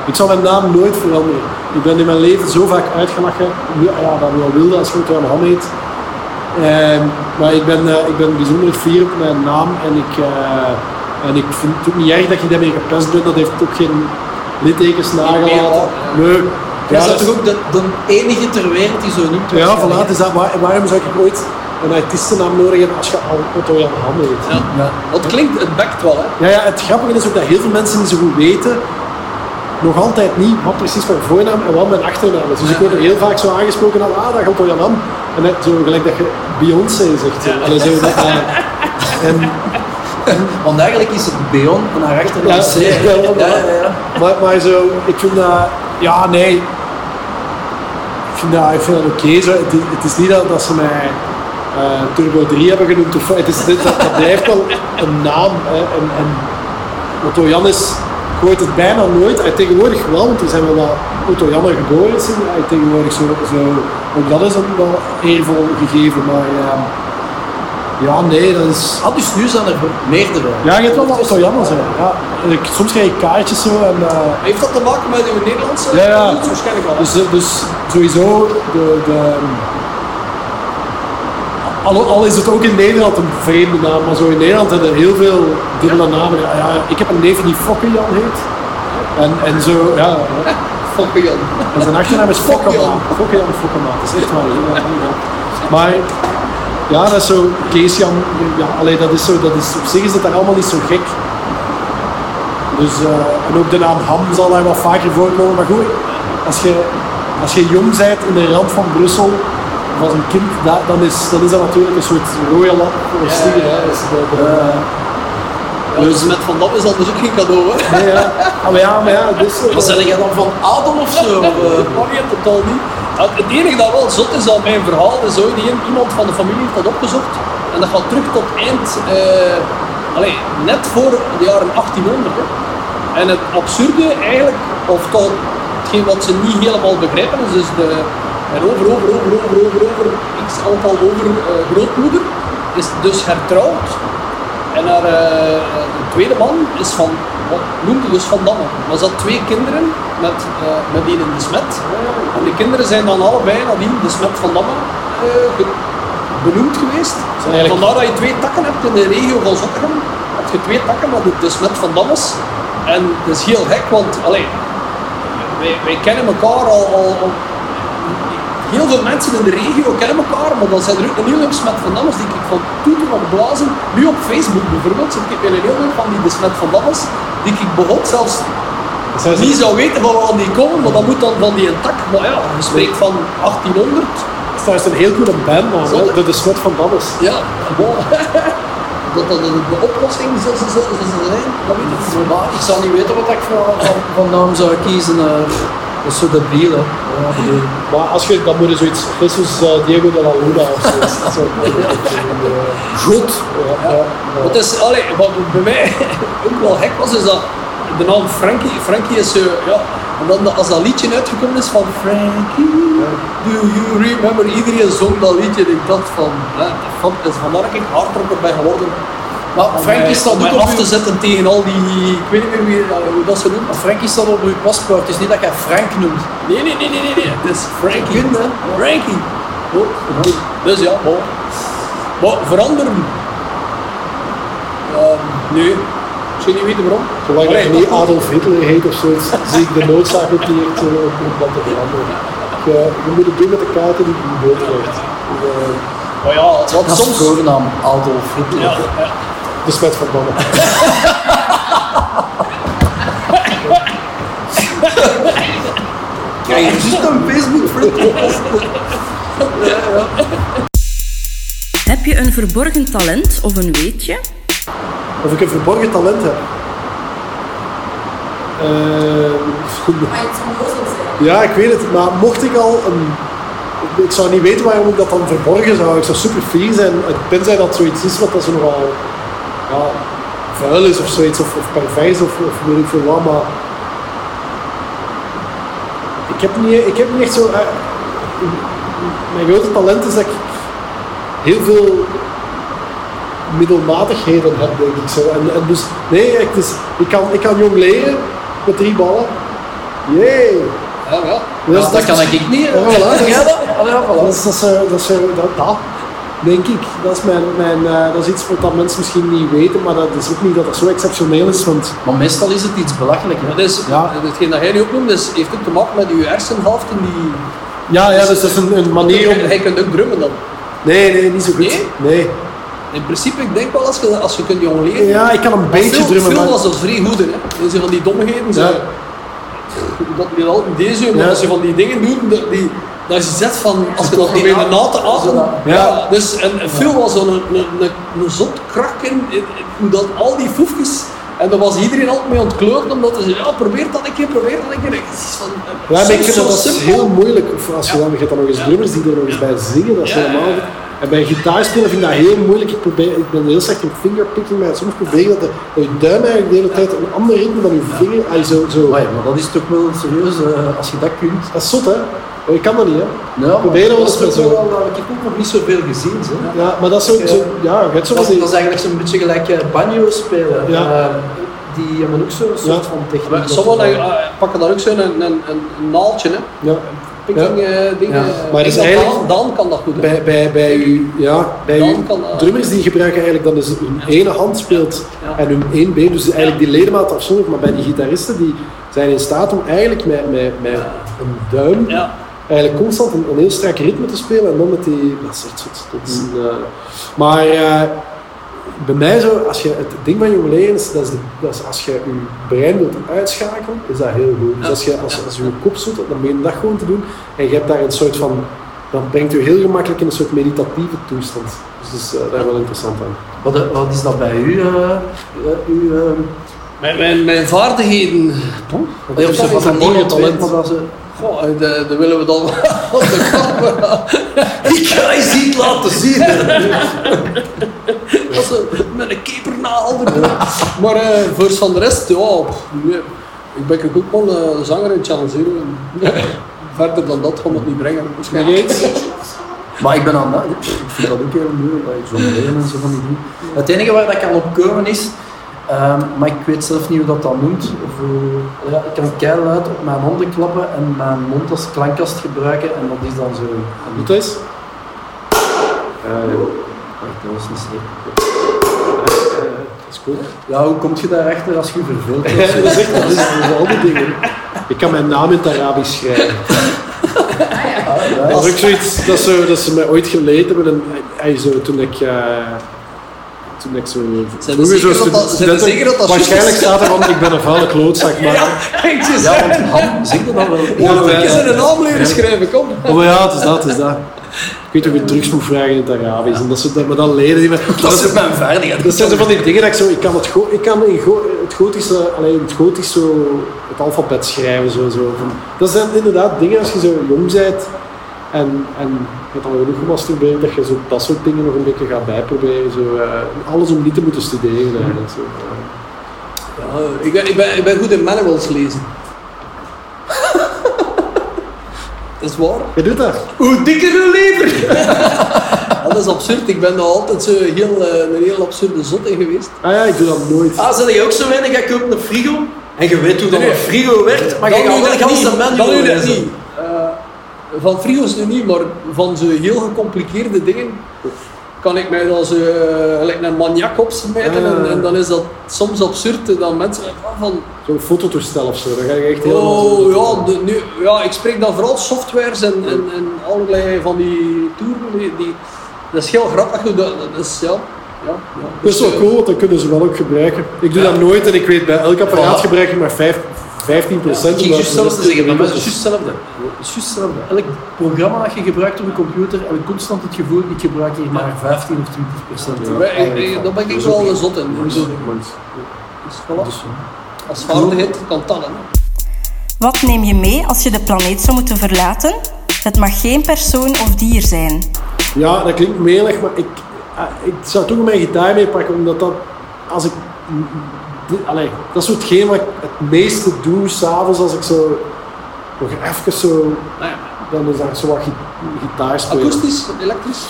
Ik zal mijn naam nooit veranderen. Ik ben in mijn leven zo vaak uitgelachen. Nu- Ja, dat wel wilde als je ook aan Ham heet. Ehm, maar ik ben, eh, ik ben bijzonder fier op mijn naam en ik, eh, en ik vind het ook niet erg dat je daarmee gepest bent. Dat heeft ook geen littekens nagelaten. Nee. Jij Ja, bent dat toch is- ook de, de enige ter wereld die zo noemt ja, voilà, dus dat, waar- waarom zou ik ooit een artiestennaam nodig hebben als je al Otto Jan Ham heet? Ja. Want het klinkt, het bekt wel, hè? Ja, ja, het grappige is ook dat heel veel mensen niet zo goed weten, nog altijd niet wat precies mijn voornaam en wat mijn achternaam is. Dus ik word er heel vaak zo aangesproken als, ah, dat gaat Jan Ham. En net zo gelijk dat je Beyoncé zegt. Zo. Allee, zo dat, en, Want eigenlijk is het Beon en haar Ja, een C. ja, ja, Ja, ja, ja. maar, maar zo, ik vind dat, ja, nee. Ik vind dat, ik vind dat oké. zo. Het, is- het is niet dat, dat ze mij eh, Turbo 3 hebben genoemd. Of, het is, dit- dat, dat blijft wel een naam. Hè. En, en Otto Jannis gooit het bijna nooit. Hij tegenwoordig wel, want er zijn wel wat Otto Janne geboren is. Hij tegenwoordig zo, zo, ook dat is hem wel eervol gegeven. Maar ja, ja nee, dat is... Ah, dus nu zijn er meerdere. Ja, je hebt wel wat Otto Janne zijn. Ja, ik, soms krijg ik kaartjes zo en... eh, Heeft dat te maken met uw Nederlandse Ja, ja. Waarschijnlijk wel. Dus, eh, dus sowieso, de, de, al, al is het ook in Nederland een vreemde naam, maar zo in Nederland hebben er heel veel dubbele namen. Ja, ja, ik heb een neef die Fokkenjan heet. En, en zo, ja. Jan. En zijn achternaam is Fokkenmaat. Fokkenjan Fokkenmaat, dat is echt. Ja, ja. Maar ja, dat is zo, Keesjan, ja, allee, dat is zo, dat is, op zich is het daar allemaal niet zo gek. Dus, eh, en ook de naam Ham zal daar wat vaker voorkomen. Maar goed, als je, als je jong bent in de rand van Brussel, of als een kind, dat, dan, is, dan is dat natuurlijk een soort rode lap stier. hè. Dus Ja, dus met Van Dam is dat dus ook geen cadeau, hè? nee, ja. Ah, maar ja, maar ja, dus... Wat zeg jij dan van Adel of zo? Eh? Oh nee, totaal niet. Het enige dat wel zot is aan mijn verhaal, is ooit iemand van de familie heeft dat opgezocht. En dat gaat terug tot eind, allee, net voor de jaren 1800. Hè. En het absurde eigenlijk, of toch hetgeen wat ze niet helemaal begrijpen, is dus de, en over, over, over, over, over, over, x aantal over eh, grootmoeder, is dus hertrouwd. En haar eh, de tweede man is van, wat noemde dus Van Damme. Maar ze had twee kinderen met, eh met die in de smet. En de kinderen zijn dan allebei nadien de smet Van Damme benoemd geweest. eigenlijk- Vandaar dat je twee takken hebt in de regio van Zottegem. Heb je twee takken de, de smet Van Dammes. En dat is heel gek, want allee, wij, wij kennen elkaar al, al, al heel veel mensen in de regio kennen elkaar, maar dan zijn er ook een heel smet van Dammes die ik van toeter op blazen. Nu op Facebook bijvoorbeeld zit ik in een heel van die de smet van Dammes, die ik begot zelfs niet zou weten van waar die komen, maar dat moet dan van die een tak. Maar ja, je spreekt van 1800. Het is een heel goede bandnaam, hè? de, de Smet van Dammes. Ja, gewoon. Dat dat de, de oplossing zou zijn, dat weet ik niet. Maar ik zou niet weten wat ik van, van, van naam zou kiezen. eh. Dat is zo debiel, hè. Ja. Maar als je, dan moet je zoiets, Jesus eh, Diego de la Luna of zo. Dat. Ja, ja. Wat, is, allee, wat bij mij ook wel gek was, is dat de naam Frankie, Frankie is zo, ja, en dan als dat liedje uitgekomen is van Frankie, do you remember, iedereen zong dat liedje en ik dacht van, van is vandaar dat ik hardrocker ben geworden. Maar Frankie mij- staat om ook af te zetten tegen al die, ik weet niet meer wie, eh, hoe dat ze noemt. Maar Frankie staat op uw paspoort, het is niet dat jij Frank noemt. Nee, nee, nee, nee, nee, nee, het is Frankie. Kind, hè? Frankie. Oh, dus ja, bon. Maar veranderen? Ehm, nee, ik zou niet weten waarom. Zolang je niet Adolf Hitler heet of zoiets, zie ik de noodzaak ook niet echt eh, om dat te veranderen. Je, je moet het doen met de kaarten die je in beeld krijgt. Eh, Maar ja, wat Dat is soms... voornaam Adolf Hitler. De Smet van Damme. Kijk, je zit een Facebook vriend. Heb je een verborgen talent of een weetje? Of ik een verborgen talent heb. Eh, goed. Het zijn. Ja, ik weet het, maar mocht ik al een. Ik zou niet weten waarom ik dat dan verborgen zou. Ik zou super fier zijn, tenzij dat zoiets is wat dat zo nogal ja, vuil is of zoiets, of, of pervers of, of weet ik veel wat, maar. Ik heb niet, ik heb niet echt zo. eh, mijn grote talent is dat ik heel veel middelmatigheden heb, denk ik zo. En, en dus, nee, ik, dus, ik, kan, ik kan jong leren met drie ballen. Jee! Ja, ja. Dus Ja, dat kan ik niet. Ja, voilà. Dat? Ah, ja, voilà. Dat is, dat, is, eh, dat, is, eh, dat, dat, denk ik. Dat is, mijn, mijn, eh, dat is iets wat dat mensen misschien niet weten, maar dat is ook niet dat dat zo exceptioneel is. Want Maar meestal is het iets belachelijk. Hè? Maar dus, Ja. hetgeen dat jij nu opnoemt, dus, heeft ook te maken met je hersenhelften die... ja, ja dus dat is een, een manier om. Hij kunt ook drummen dan. Nee, nee, niet zo goed. Nee? Nee. In principe, ik denk wel als je, als je kunt jong leren. Ja, ik kan een beetje veel, drummen, Veel maar. was dat vrij goed, hè. Dat zijn van die dommigheden. Zo. Ja. Dat niet altijd deze, maar Ja. als je van die dingen doet, dat- die, dat is iets van, als je dat probeert na te ademen. Ja. Ja. dus en en Phil was zo'n een, een, een, een zot krak in, in- in hoe dat al die foefjes, en daar was iedereen altijd mee ontkloten, omdat ze ja, probeer dat een keer, probeer dat een keer. Het is van, eh, Ja, maar ik vind dat, simpel. heel moeilijk. Of als je dan, je hebt dan nog eens drummers die er nog eens bij zingen, dat is Ja, ja, En bij gitaar spelen vind ik dat heel moeilijk. Ik, probeer, ik ben heel slecht in fingerpicking, maar soms probeer je dat, de, dat je duim eigenlijk de hele tijd een ander ritme dan je vinger. Ay, zo, zo. Maar, ja, maar dat is toch wel serieus eh, als je dat kunt. Dat is zot, hè? Maar ik kan dat niet, hè? Nou, eens met is zo. wel, dat heb ik ook nog niet zoveel gezien. Zo. Ja, maar dat is zo, zo ja, je hebt zo Dat, is, dat is eigenlijk zo'n beetje gelijk eh, banjo spelen. Ja. Eh, die hebben ook zo'n soort Ja. van techniek. Sommigen eh, pakken dan ook zo'n een, een, een, naaldje, hè. ja. Picking eh, dingen. Ja. Maar dat eigenlijk- Daan kan dat goed, hè. Bij, bij, bij, u, ja, bij Dan kan dat- drummers die gebruiken eigenlijk dan dus hun ene hand speelt Ja. en hun één been, dus eigenlijk die ledemaat afzonderlijk, maar bij die gitaristen die zijn in staat om eigenlijk met, met, met een duim Ja. Eigenlijk constant een, een heel strak ritme te spelen en dan met die, dat is. Dat een, eh, maar eh, bij mij zo, als je, het ding van jong leren is, dat is, de, dat is als je je brein wilt uitschakelen, is dat heel goed. Dus als je, als, als je je kop zit, dan ben je dat gewoon te doen en je hebt daar een soort van, dan brengt je heel gemakkelijk in een soort meditatieve toestand. Dus dat is eh, daar wel interessant aan. wat, wat is dat bij u? uw, eh, Mijn, mijn, mijn vaardigheden. je dat van is een mooie niemand talent? Goh, de, de willen we dan op de camera. ik ga je niet laten zien. Dat ze met een kepernaal erdoor. Maar eh, voor van de rest, ja, nee. ik ben ook wel een zanger in Channel Zero. Verder dan dat gaan we het niet brengen. waarschijnlijk. Maar ik ben aan dat. Ik vind dat ook heel moeilijk, dat ik en zo van die dingen. Het enige waar dat kan op komen is, ehm, maar ik weet zelf niet hoe dat dan noemt. Ja, ik kan keihard op mijn handen klappen en mijn mond als klankkast gebruiken en dat is dan zo. Doe dat eens. Wacht, dat was niet slecht. Dat is cool. Ja, hoe kom je daarachter als je je verveelt? Dat is echt, dat is, dat is al die dingen. Ik kan mijn naam in het Arabisch schrijven. Dat is ook zoiets dat ze, dat ze mij ooit geleerd hebben. En, eh, zo, toen ik... eh, toen ik zo... Zijn we zeker dat dat- zijn zeker dat dat Waarschijnlijk is? staat er van, ik ben een vuile klootzak, maar... Ja, ik zeg Ja, want ham, zeg je dat wel? Ja, Ik ja. is een naam leren schrijven, kom. Oh ja, het is dat, het is dat. Ik weet of je drugs moet vragen in het Arabisch. En dat ze dat, maar dan leren die me... Dat is ook mijn vaardigheid. Dat zijn zo van die dingen dat ik zo, ik kan het, go, ik kan in go, het gotische, alleen het gotisch zo, het alfabet schrijven zo, zo. Van, dat zijn inderdaad dingen als je zo jong bent en, en je hebt al genoeg gemasturbeerd, dat je zo dat soort dingen nog een beetje gaat bijproberen. Zo, eh, alles om niet te moeten studeren eigenlijk. Zo. Ja, ik, ben, ik, ben, ik ben goed in manuals lezen. Dat is waar. Je doet dat. Hoe dikker de lever! Ja, dat is absurd. Ik ben daar altijd zo heel, eh, een heel absurde zot in geweest. Ah ja, ik doe dat nooit. Ah, zet je ook zo weinig? Ik koop een frigo en je weet hoe dat Nee. een frigo werkt, maar je Dan gaat nu wel dat de niet. ganse manual lezen. Van frigo's nu niet, maar van zo heel gecompliceerde dingen kan ik mij gelijk een maniak opsmijten. En, Ah. en dan is dat soms absurd dat mensen van Zo'n fototoestel of zo, dan ga je echt heel... Oh ja, de, nu, ja, ik spreek dan vooral softwares en, en, en allerlei van die toeren. Die, die, dat is heel grappig. Dat, dat is, ja, ja, ja. Dat is wel Dus, cool, want dan kunnen ze wel ook gebruiken. Ik doe dat nooit en ik weet bij elk apparaat gebruik ik maar vijf, 15 procent. Juist zeggen, maar het is juist hetzelfde. Het is juist hetzelfde. Elk programma dat je gebruikt op een computer heb ik constant het gevoel, ik gebruik hier maar 15 of 20 procent. ik- Daar ben ik wel een zot in. Dus, voilà. Als vaardigheid kan tellen. Wat neem je mee als je de planeet zou moeten verlaten? Het mag geen persoon of dier zijn. Ja, dat klinkt melig, maar ik, ah, ik zou toch mijn gitaar meepakken, omdat dat, als ik, allee, dat is zo hetgeen wat ik het meeste doe s'avonds als ik zo, nog even zo, ja, dan is dat zo wat gi- gitaar spelen. akoestisch, elektrisch,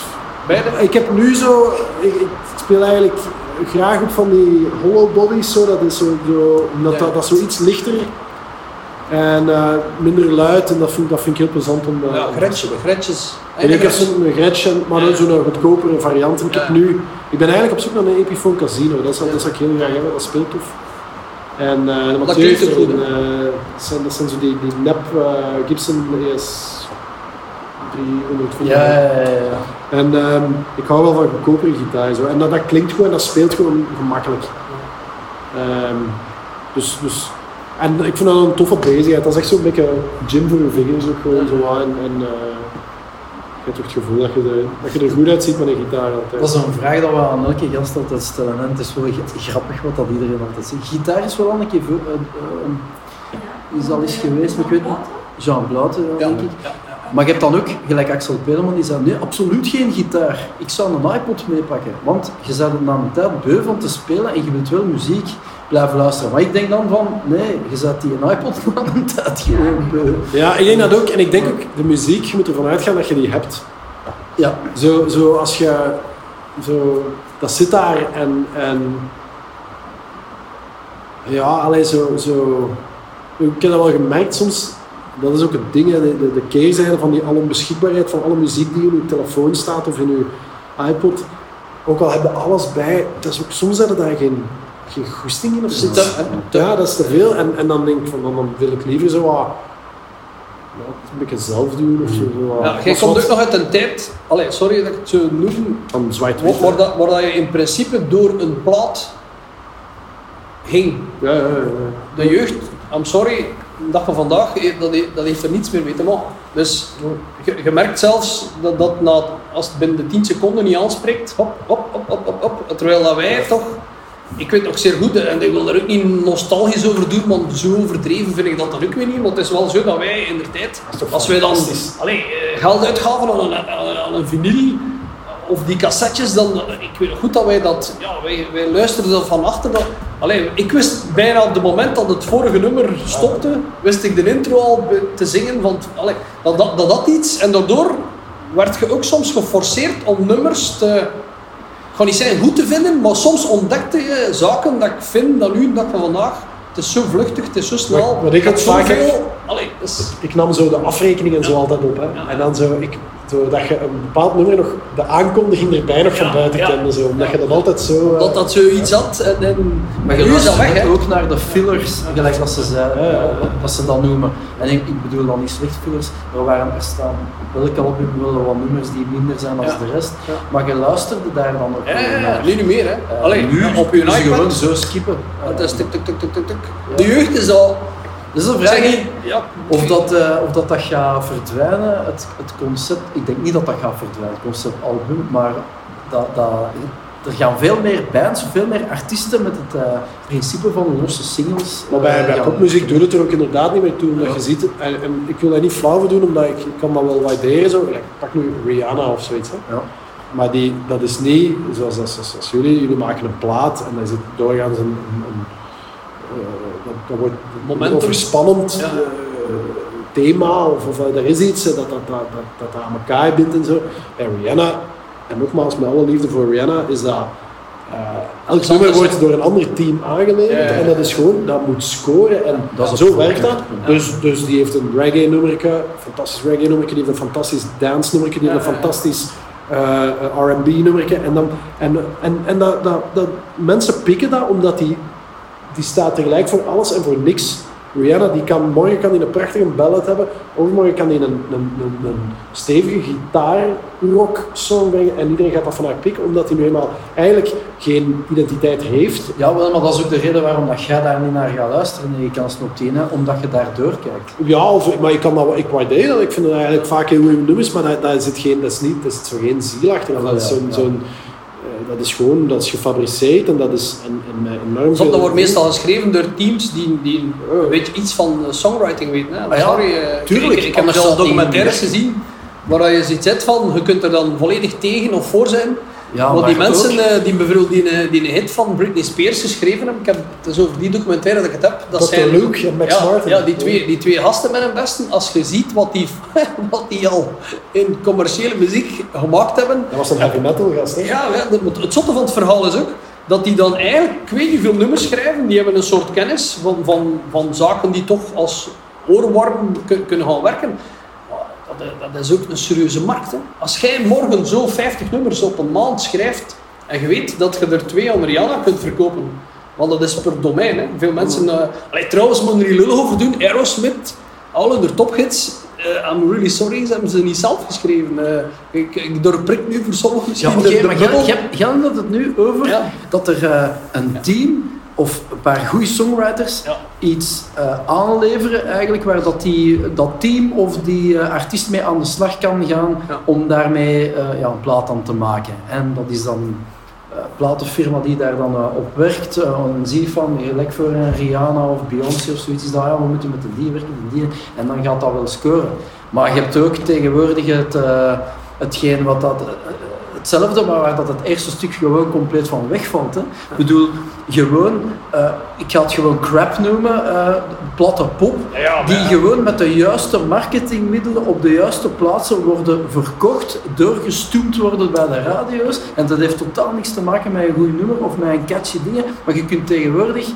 beide. Ik heb nu zo, ik, ik speel eigenlijk graag op van die hollow bodies, zo, dat is zo, zo omdat Ja. dat, dat zo iets lichter en eh, minder luid en dat vind, dat vind ik heel plezant om eh, Ja, gretje, gretjes. En ik heb zo'n Gretchen, maar dan zo'n goedkopere variant. En ik heb nu, ik ben eigenlijk op zoek naar een Epiphone Casino. Dat zou, dat zou ik heel graag hebben, dat speelt tof. En uh, de klinkt goed, eh, dat, zijn, dat zijn zo die, die nep eh, Gibson ES 300 van Ja, ja, ja, ja. En ehm, ik hou wel van goedkopere gitaar. Zo. En dat, dat klinkt gewoon en dat speelt gewoon gemakkelijk. Ehm, dus, dus En ik vind dat een toffe bezigheid. Dat is echt zo'n beetje gym voor je vingers ook gewoon zo aan. En, en eh, je hebt toch het gevoel dat je, er, dat je er goed uitziet met een gitaar altijd. Dat is een vraag dat we aan elke gast altijd stellen. En het is wel grappig wat dat iedereen altijd zegt. Gitaar is wel al een keer voor, eh, eh, is al eens geweest, maar ik weet niet. Jean Blaute, Ja. denk ik. Maar je hebt dan ook, gelijk Axel Pedelman, die zei, nee, absoluut geen gitaar. Ik zou een iPod meepakken. Want je bent er na een tijd beu van te spelen en je wilt wel muziek blijven luisteren. Maar ik denk dan van, nee, je zet die een iPod na een tijd gewoon beu. Ja, ik denk dat ook. En ik denk ook, de muziek, je moet ervan uitgaan dat je die hebt. Ja, Zo, zo als je, zo, dat zit daar en, en ja, alleen zo, zo, ik heb dat wel gemerkt soms, dat is ook het ding, de, de, de keerzijde van die alombeschikbaarheid van alle muziek die in je telefoon staat of in je iPod. Ook al heb je alles bij, dat is ook, soms heb je daar geen, geen goesting in of zo. Te- te- Ja, dat is te veel. En, en dan denk ik van, dan, wil ik liever zo wat, ja, een beetje zelf doen of zo. Ja, jij komt ook nog uit een tijd, allee, sorry dat ik het zo noem, van zwart waar, dat, waar dat je in principe door een plaat ging. Ja, ja, ja. De jeugd, I'm sorry, de dag van vandaag, eh, dat, dat heeft er niets meer mee te maken. Dus je, je merkt zelfs dat, dat na, als het binnen de 10 seconden niet aanspreekt, hop, hop, hop, hop, hop, hop. Terwijl dat wij toch, ik weet nog zeer goed, en ik wil daar ook niet nostalgisch over doen, want zo overdreven vind ik dat dan ook weer niet. Want het is wel zo dat wij in de tijd, als wij dan allee, eh, geld uitgaven aan een, aan, een vinyl, of die cassettes, dan, ik weet nog goed dat wij dat, ja, wij, wij luisterden dat van achter. Dat, allee, ik wist bijna op het moment dat het vorige nummer stopte, wist ik de intro al te zingen, van, allee, dat, dat, dat had iets. En daardoor werd je ook soms geforceerd om nummers te, ik ga niet zeggen goed te vinden, maar soms ontdekte je zaken dat ik vind dat nu, dat van vandaag, het is zo vluchtig, het is zo snel, Wat- wat ik het vaak heb- allee, Ik nam zo de afrekening en zo altijd op. Hè. En dan zo, ik, zo dat je een bepaald nummer nog, de aankondiging erbij nog van Ja, buiten ja. kende. Zo, omdat je dat altijd zo... eh, dat dat zoiets had. En, en, Maar nu je is dat weg, luistert hè. ook naar de fillers, gelijk dat ze, zeiden, Ja, ja, ja. eh, dat ze dat noemen. En ik, ik bedoel dan niet slecht fillers, er, waren, er staan op elk album wel wat nummers die minder zijn dan Ja. de rest. Ja. Maar je luisterde daar dan ook naar. nu niet meer, hè. Eh, Allee, nu op je ze gewoon iPad. zo skippen. Het is tik, tik, tik, tik, tik, tik. De jeugd is al... Dat is een Zeg vraag. Ja, of dat, eh, of dat, dat gaat verdwijnen, het, het concept. Ik denk niet dat dat gaat verdwijnen, het concept album, maar dat, dat, er gaan veel meer bands, veel meer artiesten met het eh, principe van losse singles. Maar bij, eh, bij popmuziek doet het er ook inderdaad niet meer toe. Omdat Ja. je ziet, en, en ik wil dat niet flauw voor doen, omdat ik, ik kan dat wel waarderen. Zo. Like, pak nu Rihanna of zoiets. Hè. Ja. Maar die, dat is niet zoals, zoals, zoals jullie. Jullie maken een plaat en daar zit doorgaans een... een, een dat, wordt Momentum. overspannend Ja. eh, thema of, of eh, er is iets eh, dat, dat, dat, dat, aan elkaar bindt en zo. Bij Rihanna, en nogmaals met alle liefde voor Rihanna, is dat... elk nummer wordt door een ander team aangeleverd Ja, ja, ja. en dat is gewoon, dat moet scoren en Dat zo werkt dat. Dus, dus die heeft een reggae nummerke, een fantastisch reggae nummerke, die heeft een fantastisch dance nummerke, die heeft een fantastisch eh, R&B nummerke en dan en, en, en dat, dat, dat, mensen pikken dat omdat die, die staat tegelijk voor alles en voor niks. Rihanna die kan, morgen kan die een prachtige ballad hebben, overmorgen kan die een, een, een, een stevige gitaarrock song brengen en iedereen gaat dat van haar pikken omdat hij nu eenmaal eigenlijk geen identiteit heeft. Ja, wel, maar dat is ook de reden waarom dat jij daar niet naar gaat luisteren. Nee, je kan op tien, omdat je daar doorkijkt. Ja, of, maar ik kan dat wel, ik waardeer dat. Ik vind het eigenlijk vaak heel goede nummers, maar daar, zit geen, dat is niet, daar zit zo geen ziel achter. Dat is zo'n, ja. Dat is gewoon, dat is gefabriceerd en dat is en, en enorm dat wordt meestal geschreven door teams die, die een beetje iets van eh, songwriting weten. Hè. Ah ja, Sorry, eh, tuurlijk. Ik, ik heb die documentaires gezien waar je zoiets zet van, je kunt er dan volledig tegen of voor zijn. Ja, maar die mensen ook- eh, die bijvoorbeeld die, een hit van Britney Spears geschreven hebben, ik heb, het is over die documentaire dat ik het heb, dat Dr. zijn... Luke en Max ja, Martin. Ja, die twee, die twee gasten met hun besten, als je ziet wat die, wat die al in commerciële muziek gemaakt hebben, Dat was een heavy metal gast, hè? ja, ja, dat- het zotte van het verhaal is ook dat die dan eigenlijk, ik weet niet hoeveel nummers schrijven, die hebben een soort kennis van, van, van zaken die toch als oorworm kun- kunnen gaan werken. Dat, dat is ook een serieuze markt. Hè. Als jij morgen zo 50 nummers op een maand schrijft en je weet dat je er twee aan Rihanna kunt verkopen, want dat is per domein. Hè. Veel mensen, eh allee, trouwens, moet er niet lullig over doen, Aerosmith, al hun tophits, eh, I'm really sorry, ze hebben ze niet zelf geschreven. Eh, ik, ik doorprik nu voor sommigen Ja, de, de maar jij had het nu over Ja. dat er een team of een paar goede songwriters Ja. iets eh, aanleveren eigenlijk waar dat, die, dat team of die eh, artiest mee aan de slag kan gaan Ja. om daarmee eh, ja, een plaat aan te maken. En dat is dan een platenfirma die daar dan op werkt. Eh, en zie je van, gelijk voor een Rihanna of Beyoncé of zoiets, is dat ja, we moeten met de die werken, de die. En dan gaat dat wel scoren. Maar je hebt ook tegenwoordig het, hetgeen wat dat... hetzelfde, maar waar dat het eerste stuk gewoon compleet van wegvalt. Hè. Ik bedoel, gewoon, eh, ik ga het gewoon crap noemen, eh, platte pop, die gewoon met de juiste marketingmiddelen op de juiste plaatsen worden verkocht, doorgestoomd worden bij de radio's. En dat heeft totaal niks te maken met een goed nummer of met een catchy dingen, maar je kunt tegenwoordig,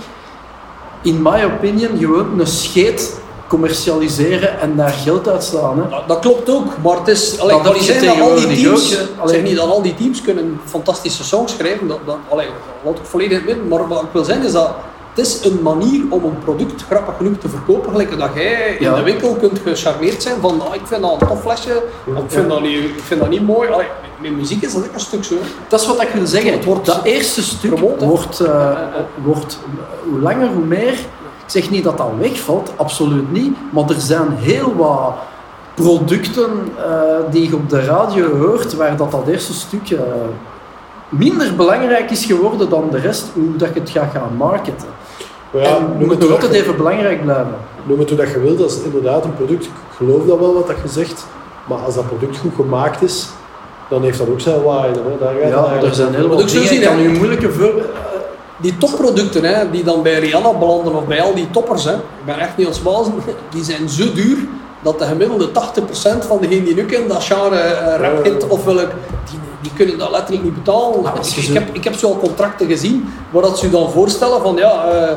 in my opinion, gewoon een scheet commercialiseren en daar geld uit slaan. Hè. Dat, dat klopt ook, maar het is... Allee, Dat dat heb niet dat al die teams... zeg niet dat al die teams kunnen fantastische songs schrijven, dat, dat, allee, dat ik volledig in het midden. Maar wat ik wil zeggen is dat het is een manier om een product grappig genoeg te verkopen, gelijk dat jij in Ja. de winkel kunt gecharmeerd zijn van ah, ik vind dat een tof flesje, ik vind dat niet, ik vind dat niet mooi. Allee, met muziek is dat ook een stuk zo. Dat is wat ik wil zeggen. Het wordt dat eerste stuk wordt, eh, wordt eh, hoe langer hoe meer. Ik zeg niet dat dat wegvalt, absoluut niet. Maar er zijn heel wat producten eh, die je op de radio hoort, waar dat, dat eerste stuk eh, minder belangrijk is geworden dan de rest, hoe dat je het gaat gaan marketen. Maar ja, en noem moet nog altijd dat je- even belangrijk blijven. Noem het hoe dat je wilt, dat is inderdaad een product. Ik geloof dat wel wat dat je zegt. Maar als dat product goed gemaakt is, dan heeft dat ook zijn waarde. Hè. Daar gaat Ja, er zijn heel wat ook zo dingen. zien, Ik kan hè. u moeilijke voor... Die topproducten hè, die dan bij Rihanna belanden of bij al die toppers, hè, ik ben echt niet ons wazen, die zijn zo duur dat de gemiddelde 80% van degenen die nu kennen dat genre eh, rap kent of welk, die, die kunnen dat letterlijk niet betalen. Als je ik, heb, ik heb zo al contracten gezien waar dat ze je dan voorstellen van ja, eh, eh,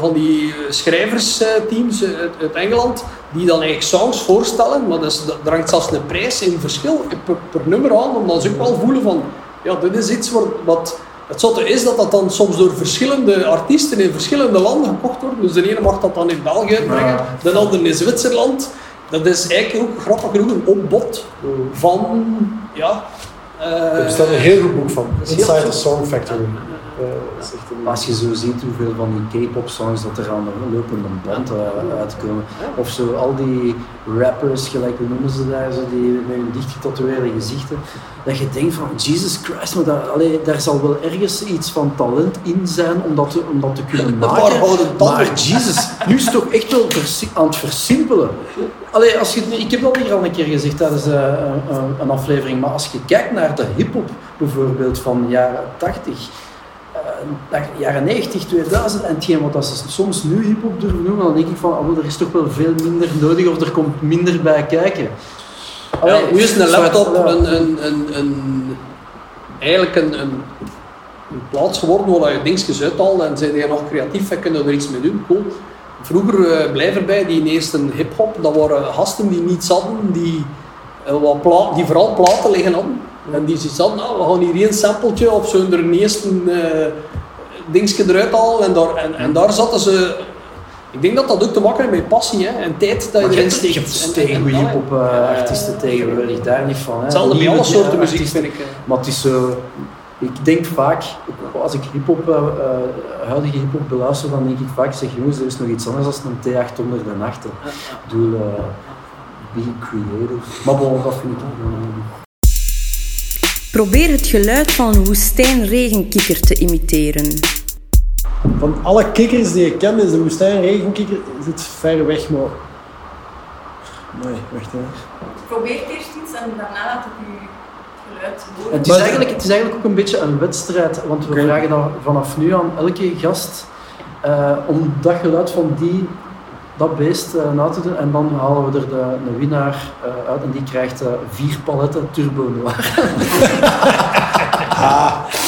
van die schrijversteams uit, Engeland die dan eigenlijk songs voorstellen, maar dus, dat- er hangt zelfs een prijs in verschil per, per nummer aan, omdat ze ook wel voelen van ja, dit is iets wat, wat het zotte is dat dat dan soms door verschillende artiesten in verschillende landen gekocht wordt. Dus de ene mag dat dan in België uitbrengen, de andere in Zwitserland. Dat is eigenlijk ook grappig genoeg een opbod van, ja... eh, Er bestaat een heel goed boek van. Inside the. Song Factory. Eh, is Als je zo ziet hoeveel van die K-pop songs dat er aan de lopende band eh, uitkomen. Of zo al die rappers, gelijk hoe noemen ze daar, zo, die met hun dicht getatoeëerde gezichten. Dat je denkt van, Jesus Christ, maar daar, allee, daar zal wel ergens iets van talent in zijn om dat te, om dat te kunnen maken. Maar Jesus, nu is het toch echt wel aan het versimpelen. Allee, als je, ik heb dat hier al een keer gezegd tijdens eh, een, een, aflevering, maar als je kijkt naar de hip-hop bijvoorbeeld van de jaren 80, eh, naar jaren 90, 2000 en hetgeen wat ze soms nu hip-hop durven noemen, dan denk ik van, wel, er is toch wel veel minder nodig of er komt minder bij kijken. Ja, Allee, nu is een laptop ja. een, een, een, een, eigenlijk een, een, een plaats geworden waar je dingetjes uithaalt en zijn je nog creatief en kunnen er iets mee doen. Cool. Vroeger, eh blijf erbij, die eerste hip-hop, dat waren gasten die niets hadden, die, eh, wat die vooral platen liggen hadden. En die zoiets hadden, nou, we gaan hier één sampletje of zo er een eerste uh, dingetje eruit halen. En daar, en, en daar zaten ze. Ik denk dat dat ook te maken heeft met passie hè, en tijd dat je erin hebt, je steekt. hebt En- tegen en- goede en- hip-hop eh, artiesten tegenwoordig, daar niet van. Hè. Hetzelfde bij alle soorten muziek, artiesten. vind ik. eh. Maar het is zo... Ik denk vaak, als ik hip-hop, huidige hip-hop beluister, dan denk ik vaak, zeg jongens, er is nog iets anders dan een T800 en 8. hè. Ik bedoel, eh, be creative. Maar bon, dat vind ik... Probeer het geluid van een woestijnregenkikker te imiteren. Van alle kikkers die ik ken, is de woestijnregenkikker zit ver weg, maar... Nee, wacht hè. Probeer het eerst iets en daarna laat ik u het geluid horen. Het is, eigenlijk, het is eigenlijk ook een beetje een wedstrijd, want we vragen dat vanaf nu aan elke gast eh, om dat geluid van die, dat beest eh, na te doen. En dan halen we er de, een winnaar eh, uit en die krijgt eh, vier paletten Turbo Noir.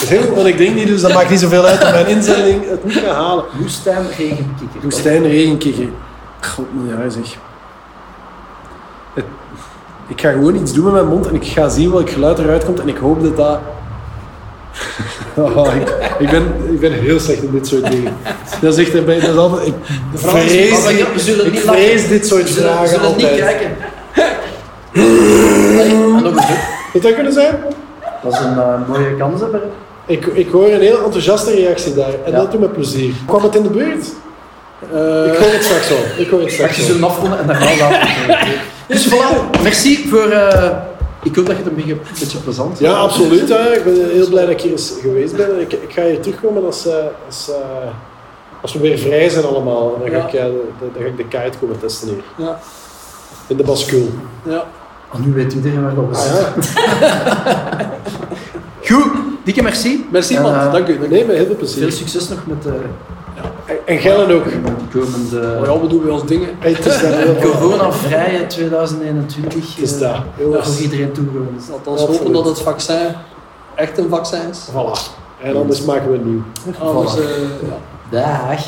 Is heel goed, want ik denk niet, dus dat maakt niet zoveel uit dat mijn inzending het niet gaat halen. Woestijn regenkikker. Woestijnregenkikker. God, ja zeg. Het- ik ga gewoon iets doen met mijn mond en ik ga zien welk geluid eruit komt en ik hoop dat dat... Oh, ik, ik, ben, ik ben heel slecht in dit soort dingen. Dat is echt, dat is altijd, ik vrees, zullen ik niet vrees dit soort zullen, we vragen zullen niet altijd. kijken. Allee, en nog eens, hè. Zou dat kunnen zijn? Dat is een eh, mooie kans hebben. Ik, ik hoor een heel enthousiaste reactie daar. En Ja. dat doet me plezier. Kwam het in de buurt? Eh, Ik hoor het straks wel. Ik hoor het Straks straks wel. zullen afronden en daarna laten we Dus voilà, merci voor... eh, ik hoop dat je het een beetje, een beetje plezant Ja, absoluut. Hè. Ik ben heel blij dat ik hier eens geweest ben. En Ik, ik ga hier terugkomen als, eh, als, eh, als we weer vrij zijn allemaal. Dan ga, Ja. ik, eh, de, de- dan ga ik de kite komen testen hier. Ja. In de bascule. ja. Oh, nu weet iedereen waar dat is. Ah, ja. Goed, dikke merci. Merci man, dank u. Nee, met heel veel Veel plezier. succes nog met En, en Gellen ook. komende Oh ja, we doen bij ons dingen. Hey, het is corona-vrije 2021. Het is eh, dat. Heel Ja. Voor iedereen toegewoond. Althans Absoluut. hopen dat het vaccin echt een vaccin is. Voilà. En anders maken we een nieuw. Anders, eh ja. Dag.